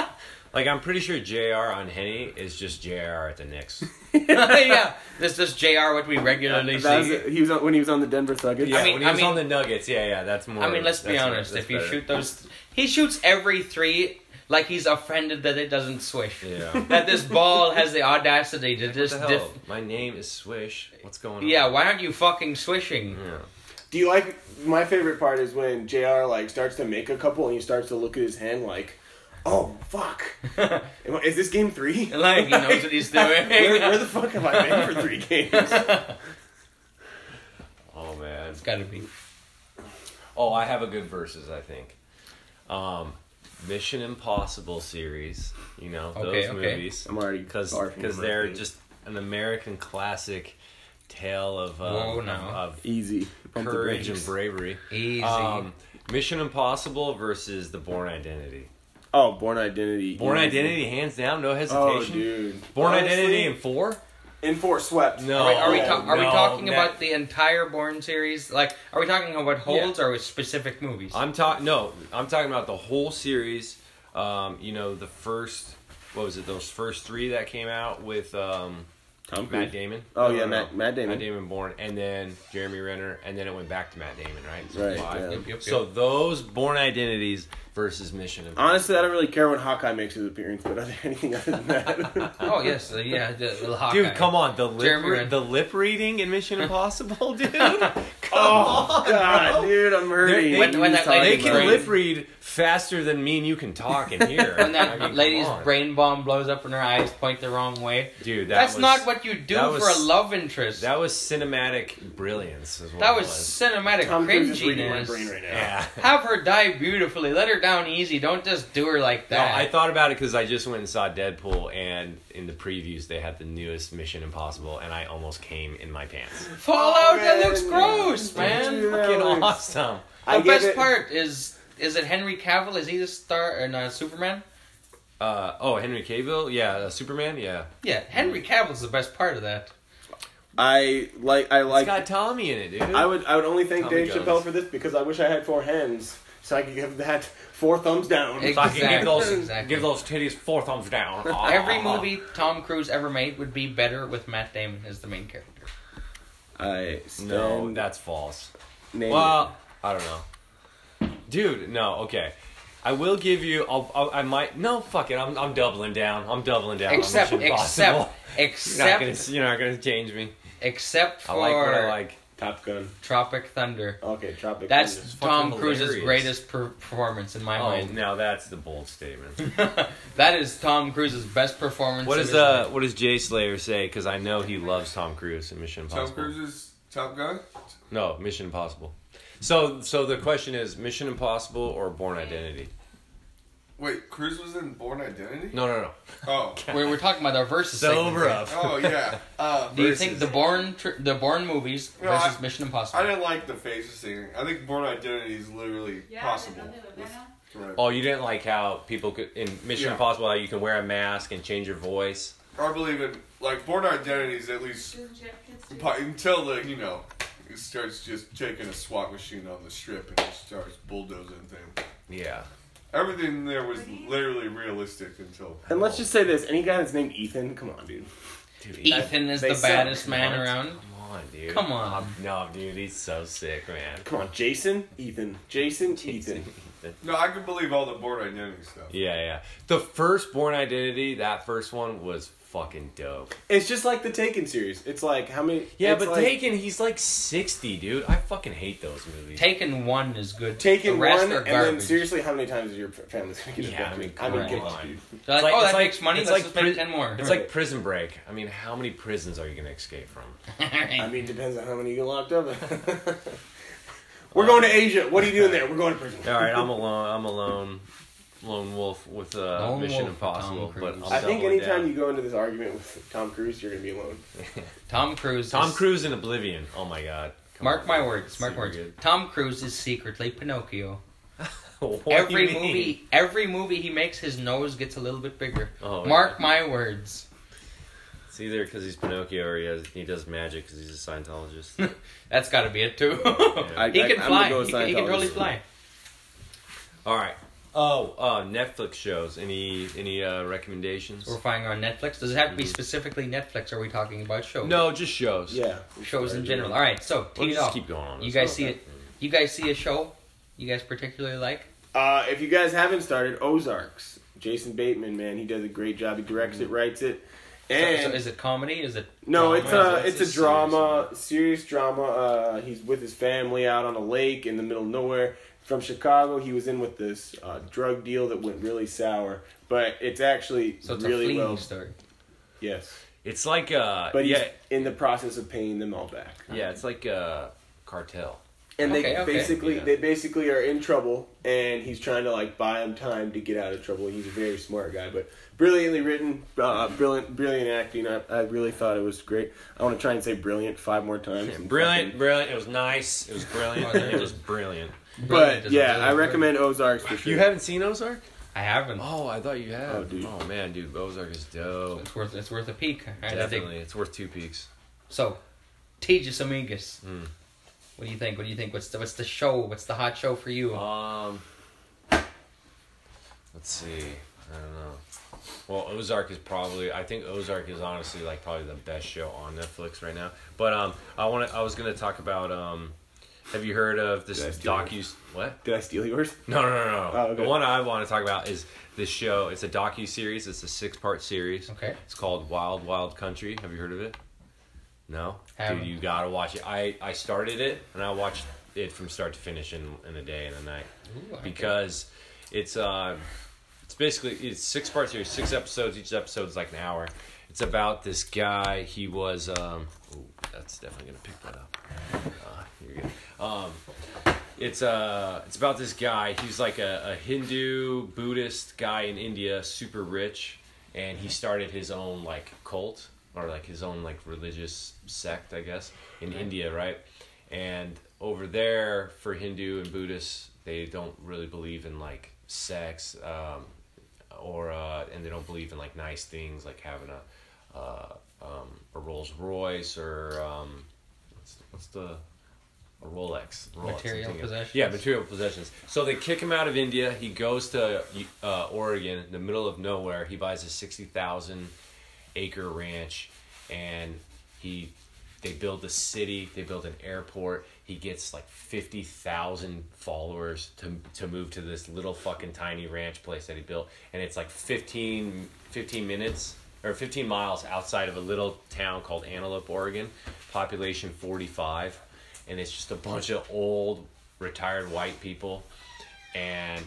Like I'm pretty sure Jr. on Henny is just Jr. at the Knicks. yeah, this is Jr. What we regularly That was see. it. he was on, when he was on the Denver Nuggets. Yeah, I mean- when he I was mean- on the Nuggets, yeah, yeah, that's more. I mean, let's be that's- honest. that's If you better. shoot those, he shoots every three like he's offended that it doesn't swish. yeah. That this ball has the audacity to What just the diff- hell? My name is Swish. What's going on? Yeah, why aren't you fucking swishing? Yeah. Do you like? My favorite part is when Jr. like starts to make a couple and he starts to look at his hand like, "Oh fuck, is this game three? Like, he knows what he's doing. where, where the fuck have I been for three games? Oh man. it's gotta be. Oh, I have a good verses. I think. Um, Mission Impossible series. You know those Okay, okay. movies I'm already because because they're face. just an American classic tale of um, Whoa, now. of, easy. of Pump courage and bravery. Easy. Um, Mission Impossible versus The Bourne Identity. Oh, Bourne Identity. Bourne Easy. Identity, hands down, no hesitation. Oh, hesitation. dude. Bourne Honestly, Identity in four? in four swept. No. are we, are we, Oh, ta- are we talking that- about the entire Bourne series? Like, are we talking about holds or specific movies? I'm talking no, I'm talking about the whole series. Um, you know, the first what was it? Those first three that came out with um, Tom Cruise. Matt Damon. Oh, No, yeah, no, Matt- no. Matt Damon. Matt Damon Bourne, and then Jeremy Renner, and then it went back to Matt Damon, right? So Right, yeah. Yep, yep, yep. So those Bourne Identities versus Mission Impossible. Honestly, I don't really care when Hawkeye makes his appearance, but other anything other than that. oh yes, uh, yeah, the, the Hawkeye. Dude, come on, the lip re- the lip reading in Mission Impossible, dude. Come oh on, God, bro. dude, I'm hurting. They- When- when that They can brain- lip read faster than me and you can talk in here. When that I mean, lady's brain bomb blows up and her eyes point the wrong way. dude, that That's was, not what you do that for a love interest. That was cinematic brilliance. Is what That it was cinematic Tom Cruise is cringiness. brain right now. Yeah. Have her die beautifully. Let her down easy. Don't just do her like No, that. I thought about it because I just went and saw Deadpool, and in the previews they had the newest Mission Impossible, and I almost came in my pants. Fallout. that looks gross, man. do that. Fucking was- awesome. I the get best it. part is is it Henry Cavill? Is he the star or no, Superman? Uh, oh, Henry Cavill, yeah, uh, Superman, yeah. Yeah, Henry Cavill's the best part of that. I like. I It's like. got Tommy in it, dude. I would. I would only thank Tommy Dave Jones. Chappelle for this because I wish I had four hands so I could give that four thumbs down. Ex- So I can give Exactly, those exactly. give those titties four thumbs down. Ah. Every movie Tom Cruise ever made would be better with Matt Damon as the main character. I. No, that's false. name Well, I don't know. Dude, no, okay. I will give you. I'll, I'll, I might. No, fuck it. I'm, I'm doubling down. I'm doubling down. on Except, except, You're not except, gonna. You're not gonna change me. except for I like what I like. Top Gun. Tropic Thunder. Okay, Tropic. That's Thunder. Tom fucking Cruise's hilarious. greatest per- performance in my Oh, mind. now that's the bold statement. that is Tom Cruise's best performance. what of does his uh life. What does Jay Slayer say? Because I know he loves Tom Cruise in Mission Impossible. Tom Cruise's Top Gun. No, Mission Impossible. So, so the question is Mission Impossible or Bourne Identity? Wait, Cruise was in Bourne Identity. No, no, no. Oh, We're, we're talking about our versus. Sober segment, up. oh yeah. Uh, Do you think the Bourne tr- the Bourne movies No, versus I- Mission Impossible? I didn't like the faces thing. I think Bourne Identity is literally Yeah, possible. with- right. Oh, you didn't like how people could in Mission Yeah. Impossible how you can wear a mask and change your voice. I believe in like Born Identity is at least Doesn't Jeff Kids do po- until the you know he starts just taking a SWAT machine on the strip and just starts bulldozing things. Yeah. Everything there was literally realistic until. And let's just say this: any guy that's named Ethan, come on, dude. Dude, Ethan is the baddest man What? around. Come on, dude. Come on. No, dude, he's so sick, man. Come on, Jason, Ethan, Jason, Ethan. No, I can believe all the Bourne Identity stuff. Yeah, yeah. The first Bourne Identity, that first one was fucking dope. It's just like the Taken series. It's like how many? Yeah, but like, Taken, he's like 60, dude. I fucking hate those movies. Taken one is good. Taken the rest one, are and then seriously, how many times is your family's gonna get Yeah, I abducted? mean, I mean, come get on. you, like, It's like- oh, it's that like- makes money. it's Let's like just make pri- ten more. It's like Prison Break. I mean, how many prisons are you going to escape from? I mean, depends on how many you get locked up. We're going to Asia. What are you doing there? We're going to prison. All right, I'm alone. I'm alone. Lone wolf with uh, Lone Mission wolf Impossible. But I'm I think anytime down. you go into this argument with Tom Cruise, you're gonna be alone. Tom Cruise. Tom is- Cruise in Oblivion. Oh my god. Come Mark on. my words. Mark my Super words. Tom Cruise is secretly Pinocchio. What every movie, every movie he makes, his nose gets a little bit bigger. Oh, Mark yeah. my words. It's either because he's Pinocchio or he, has, he does magic because he's a Scientologist. That's got to be it too. I- he I- can I'm fly. go he, can, he can totally Scientologist. fly. All right. Oh, uh, Netflix shows. Any any uh, recommendations? We're finding on Netflix. Does it have to be specifically Netflix? Or are we talking about shows? No, just shows. Yeah, shows in general. All right, so We'll it just off. keep going on. You this. guys see it? You guys see a show? You guys particularly like? Uh, if you guys haven't started, Ozarks. Jason Bateman, man, he does a great job. He directs it, writes it, and so is it comedy? Is it? no, drama? it's a It's it's a a serious drama, serious drama. Uh, he's with his family out on a lake in the middle of nowhere. From Chicago, he was in with this uh, drug deal that went really sour, but it's actually So it's a really fleeing well. story. Yes, It's like uh, but yeah, he's in the process of paying them all back. yeah, it's like uh, cartel. and Okay, they okay. basically Yeah. they basically are in trouble and he's trying to like buy them time to get out of trouble he's a very smart guy but brilliantly written uh, brilliant brilliant acting I, I really thought it was great i want to try and say brilliant five more times and Brilliant, fucking- brilliant. It was nice. It was brilliant. It it was brilliant. Brilliant but is a yeah really i good recommend ozarks for sure You haven't seen Ozark? I haven't. Oh, I thought you had. Oh, dude. Oh man, dude, Ozark is dope. It's worth it's worth a peek. I- I. Definitely, it's worth two peaks. So, Tejas Amigas. Mm. What do you think? What do you think? What's the what's the show? What's the hot show for you? Um, let's see. I don't know. Well, Ozark is probably. I think Ozark is honestly like probably the best show on Netflix right now. But um, I want to. I was gonna talk about um. Have you heard of this Did I docu? What? did i steal yours No, no, no, no. Oh, okay. The one I want to talk about is this show. It's a docu series. It's a six part series. okay. It's called Wild Wild Country. Have you heard of it? No, Haven't. dude, you gotta watch it. I I started it and I watched it from start to finish in in a day and a night Ooh, okay. because it's uh it's basically it's six part series, six episodes. Each episode is like an hour. It's about this guy. He was um. Ooh, that's definitely gonna pick that up. Uh, you're good. Um, it's uh, it's about this guy. He's like a, a Hindu Buddhist guy in India, super rich, and he started his own like cult or like his own like religious sect, I guess, in India, right? And over there, for Hindu and Buddhists, they don't really believe in like sex, um, or uh, and they don't believe in like nice things like having a uh, um, a Rolls Royce or um, what's what's the a Rolex, Rolex Material possessions? Yeah, material possessions. So they kick him out of India. He goes to uh, Oregon, in the middle of nowhere. He buys a sixty thousand acre ranch, and he they build a city, they build an airport. He gets like fifty thousand followers to to move to this little fucking tiny ranch place that he built, and it's like 15, 15 minutes or fifteen miles outside of a little town called Antelope, Oregon, population forty five, and it's just a bunch of old retired white people, and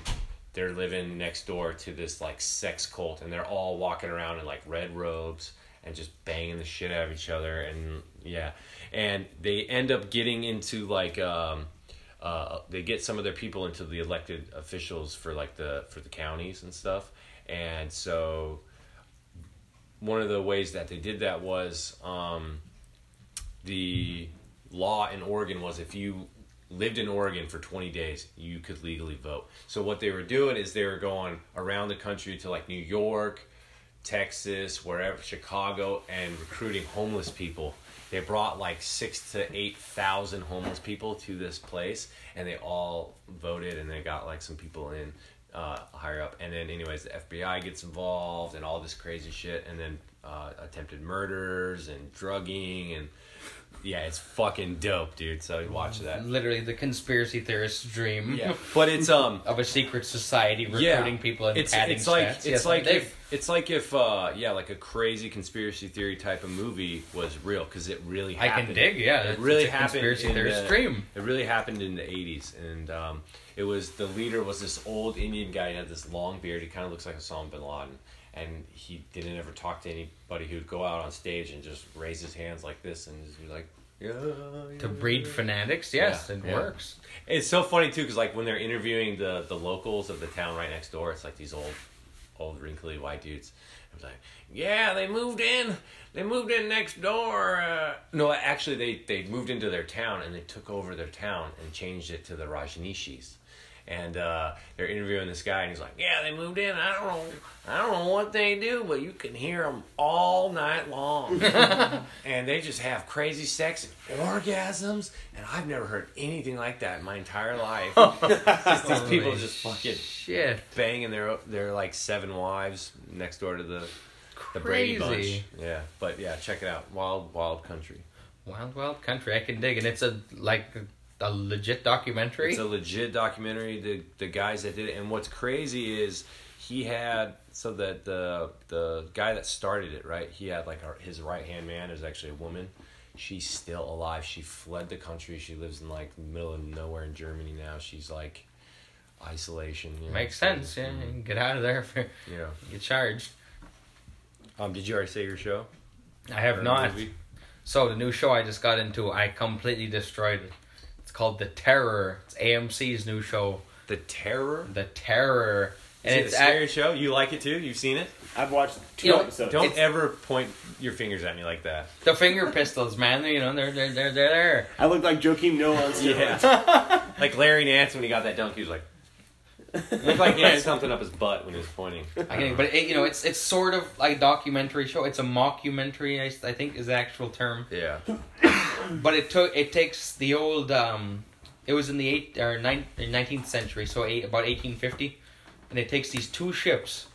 they're living next door to this like sex cult. And they're all walking around in like red robes and just banging the shit out of each other. And yeah. And they end up getting into like um uh, they get some of their people into the elected officials for like the for the counties and stuff. And so one of the ways that they did that was um, the law in Oregon was if you lived in Oregon for 20 days, you could legally vote. So what they were doing is they were going around the country to like New York, Texas, wherever, Chicago, and recruiting homeless people. They brought like six to eight thousand homeless people to this place, and they all voted, and they got like some people in uh, higher up. And then, anyways, the FBI gets involved, and all this crazy shit, and then uh, attempted murders and drugging, and yeah, it's fucking dope, dude. So watch that. Literally the conspiracy theorist's dream. Yeah, but it's um. Of a secret society recruiting people and it's padding it's like stats. it's Yes, like if it's like if uh yeah like a crazy conspiracy theory type of movie was real because it really I happened. can dig. Yeah, it it's- really it's happened conspiracy in theorist's the, dream. It really happened in the '80s, and um, it was the leader was this old Indian guy. He had this long beard. He kind of looks like Osama bin Laden, and he didn't ever talk to anybody. Would go out on stage and just raise his hands like this and just be like. Yeah, To breed fanatics, yes, Yeah, it yeah. works. It's so funny too, because like when they're interviewing the the locals of the town right next door, it's like these old, old wrinkly white dudes. I was like, yeah, they moved in. They moved in next door. Uh, no, actually, they they moved into their town and they took over their town and changed it to the Rajneeshis. And uh, they're interviewing this guy, and he's like, "Yeah, they moved in. I don't know, I don't know what they do, but you can hear them all night long, and they just have crazy sex and orgasms. And I've never heard anything like that in my entire life. These people just fucking Shit. banging their their like seven wives next door to the the Brady Bunch. Crazy. Yeah, but yeah, check it out, Wild Wild Country. Wild Wild Country. I can dig, and it's a like a, a legit documentary. It's a legit documentary. The the guys that did it, and what's crazy is he had so that the the guy that started it, right? He had like our, his right hand man is actually a woman. She's still alive. She fled the country. She lives in like the middle of nowhere in Germany now. She's like isolation. You know, Makes so- sense. Yeah, you can get out of there if you You get charged. Um, did you already say your show? I have Or not. movie? So the new show I just got into, I completely destroyed it. It's called The Terror. It's AMC's new show, The Terror. The Terror, Is and it it's a act- scary show? You like it too? You've seen it? I've watched two You know, episodes. Don't ever point your fingers at me like that. the finger pistols, man. You know they're they're they're, they're there. I look like Joakim Noah on steroids. Yeah. like Larry Nance when he got that dunk, he was like, looked like he had something up his butt when he was pointing. I think, but it, you know, it's it's sort of like a documentary show. It's a mockumentary, I, I think is the actual term. Yeah. But it took it takes the old. um It was in the eight or nineteenth century, so eight, about eighteen fifty, and it takes these two ships.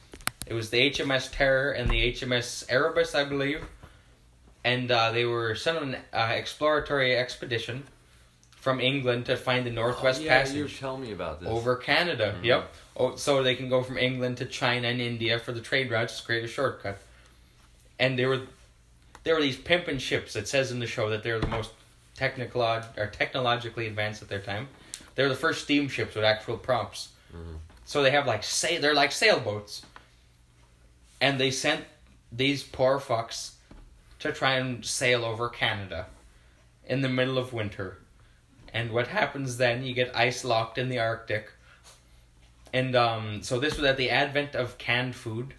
It was the HMS Terror and the HMS Erebus, I believe, and uh, they were sent on an uh, exploratory expedition from England to find the Northwest oh, yeah, Passage you were me about this. over Canada. Mhm. Yep. Oh, so they can go from England to China and India for the trade routes to create a shortcut. And there were there were these pimping ships. It says in the show that they're the most technical or technologically advanced at their time. They're the first steamships with actual props. Mhm. So they have like say they're like sailboats. And they sent these poor fucks to try and sail over Canada in the middle of winter. And what happens then? You get ice locked in the Arctic. And um, so this was at the advent of canned food.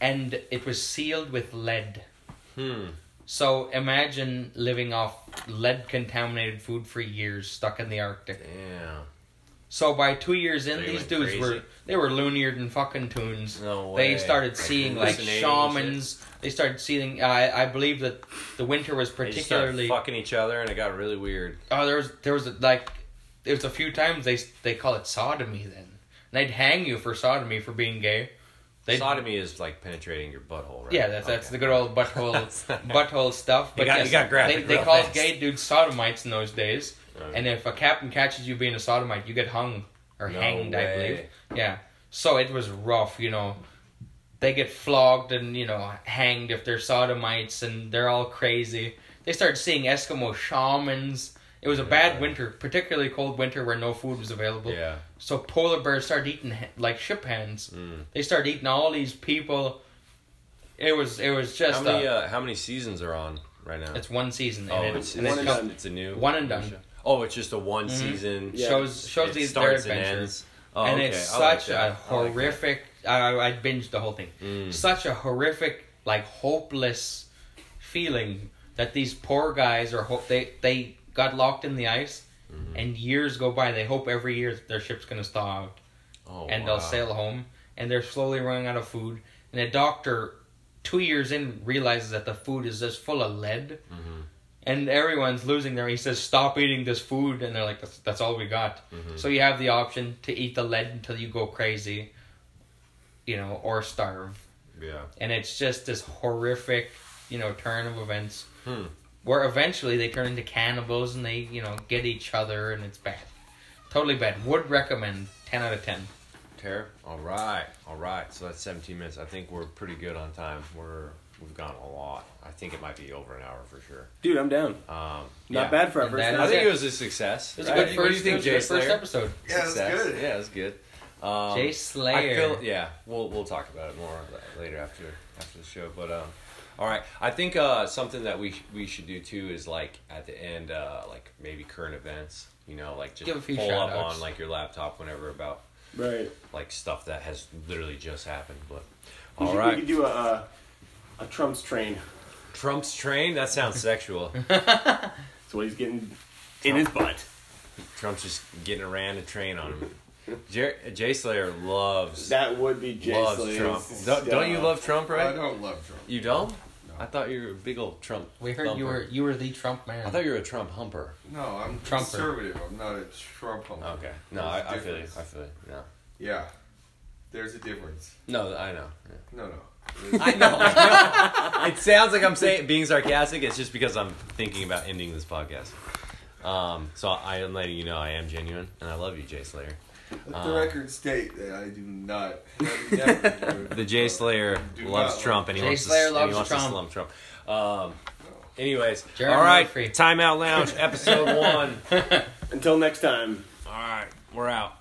And it was sealed with lead. Hmm. So imagine living off lead contaminated food for years stuck in the Arctic. Damn. So by two years in, They these dudes crazy? were they were loonier than fucking tunes. No way. They started seeing like shamans. They started seeing. I I believe that the winter was particularly. fucking each other, and it got really weird. Oh, there was there was like there was a few times they they call it sodomy then. And they'd hang you for sodomy for being gay. They- Sodomy is like penetrating your butthole, right? Yeah, that's that's the good old butthole butthole stuff. You got- you got graphic They, they called gay dudes sodomites in those days. Right. And if a captain catches you being a sodomite, you get hung or No hanged, I believe. Yeah. So it was rough, you know. They get flogged and you know hanged if they're sodomites, and they're all crazy. They started seeing Eskimo shamans. It was a bad winter, particularly cold winter where no food was available. Yeah. So polar bears started eating like ship hands. Mm. They started eating all these people. It was it was just How many uh, uh, how many seasons are on right now? it's one season oh, and, it, it's, and it's, it one just- comes- done. it's a new One and done. Show? Oh, it's just a one Mhm. season. Yeah. shows shows it these their starts and adventures. ends. Oh, and okay. it's I like such that. a I like that. horrific. I, I binged the whole thing. Mm. Such a horrific, like hopeless feeling that these poor guys are hope they they got locked in the ice, Mhm. and years go by. They hope every year their ship's gonna thaw out, Oh, and wow. they'll sail home, and they're slowly running out of food. And a doctor, two years in, realizes that the food is just full of lead, Mhm. And everyone's losing their. He says, "Stop eating this food," and they're like, "That's, that's all we got." Mhm. So you have the option to eat the lead until you go crazy, you know, or starve. Yeah. And it's just this horrific, you know, turn of events Hmm. where eventually they turn into cannibals and they, you know, get each other and it's bad. Totally bad. Would recommend 10 out of 10. Tara. All right. All right. So that's 17 minutes. I think we're pretty good on time. We're we've gone a lot. I think it might be over an hour for sure. Dude, I'm down. Um, Not yeah. bad for our first that I think it. it was a success. It was a right? good What do you think, it was a Jay good first episode. Yeah, that's Success. good. Yeah, it was good. Um, Jay I Slayer. feel yeah. We'll we'll talk about it more later after after the show. But um, all right. I think uh, something that we we should do too is like at the end, uh, like maybe current events. You know, like just Give a few pull up shout-outs. on like your laptop whenever about Right. like stuff that has literally just happened. But We all should- We could do a, uh, a Trump's train. Trump's train. That sounds sexual. That's what he's getting in his butt. Trump's just getting a random train on him. Jer- Jay Slayer loves That would be Jay loves Slay's Trump. Don't, don't you stuff. love Trump, right? I don't love Trump. You don't? No. I thought you were a big old Trump. We heard you thumper. were you were the Trump man. I thought you were a Trump humper. No, I'm Trumper. conservative. I'm not a Trump hunter. Okay. No, There's I, a I feel you. difference. I feel you. No. Yeah, there's a difference. No, I know. No, no. I know. I know. It sounds like I'm saying being sarcastic. It's just because I'm thinking about ending this podcast. Um, so I am letting you know I am genuine and I love you, Jay Slayer. Let the Uh, record state that I do not. never- The Jay Slayer loves Trump and he Jay wants Slayer to, and loves he wants Trump. to slum Trump. Um, anyways, Jeremy all right. Murphy. Timeout Lounge, episode one. Until next time. All right, we're out.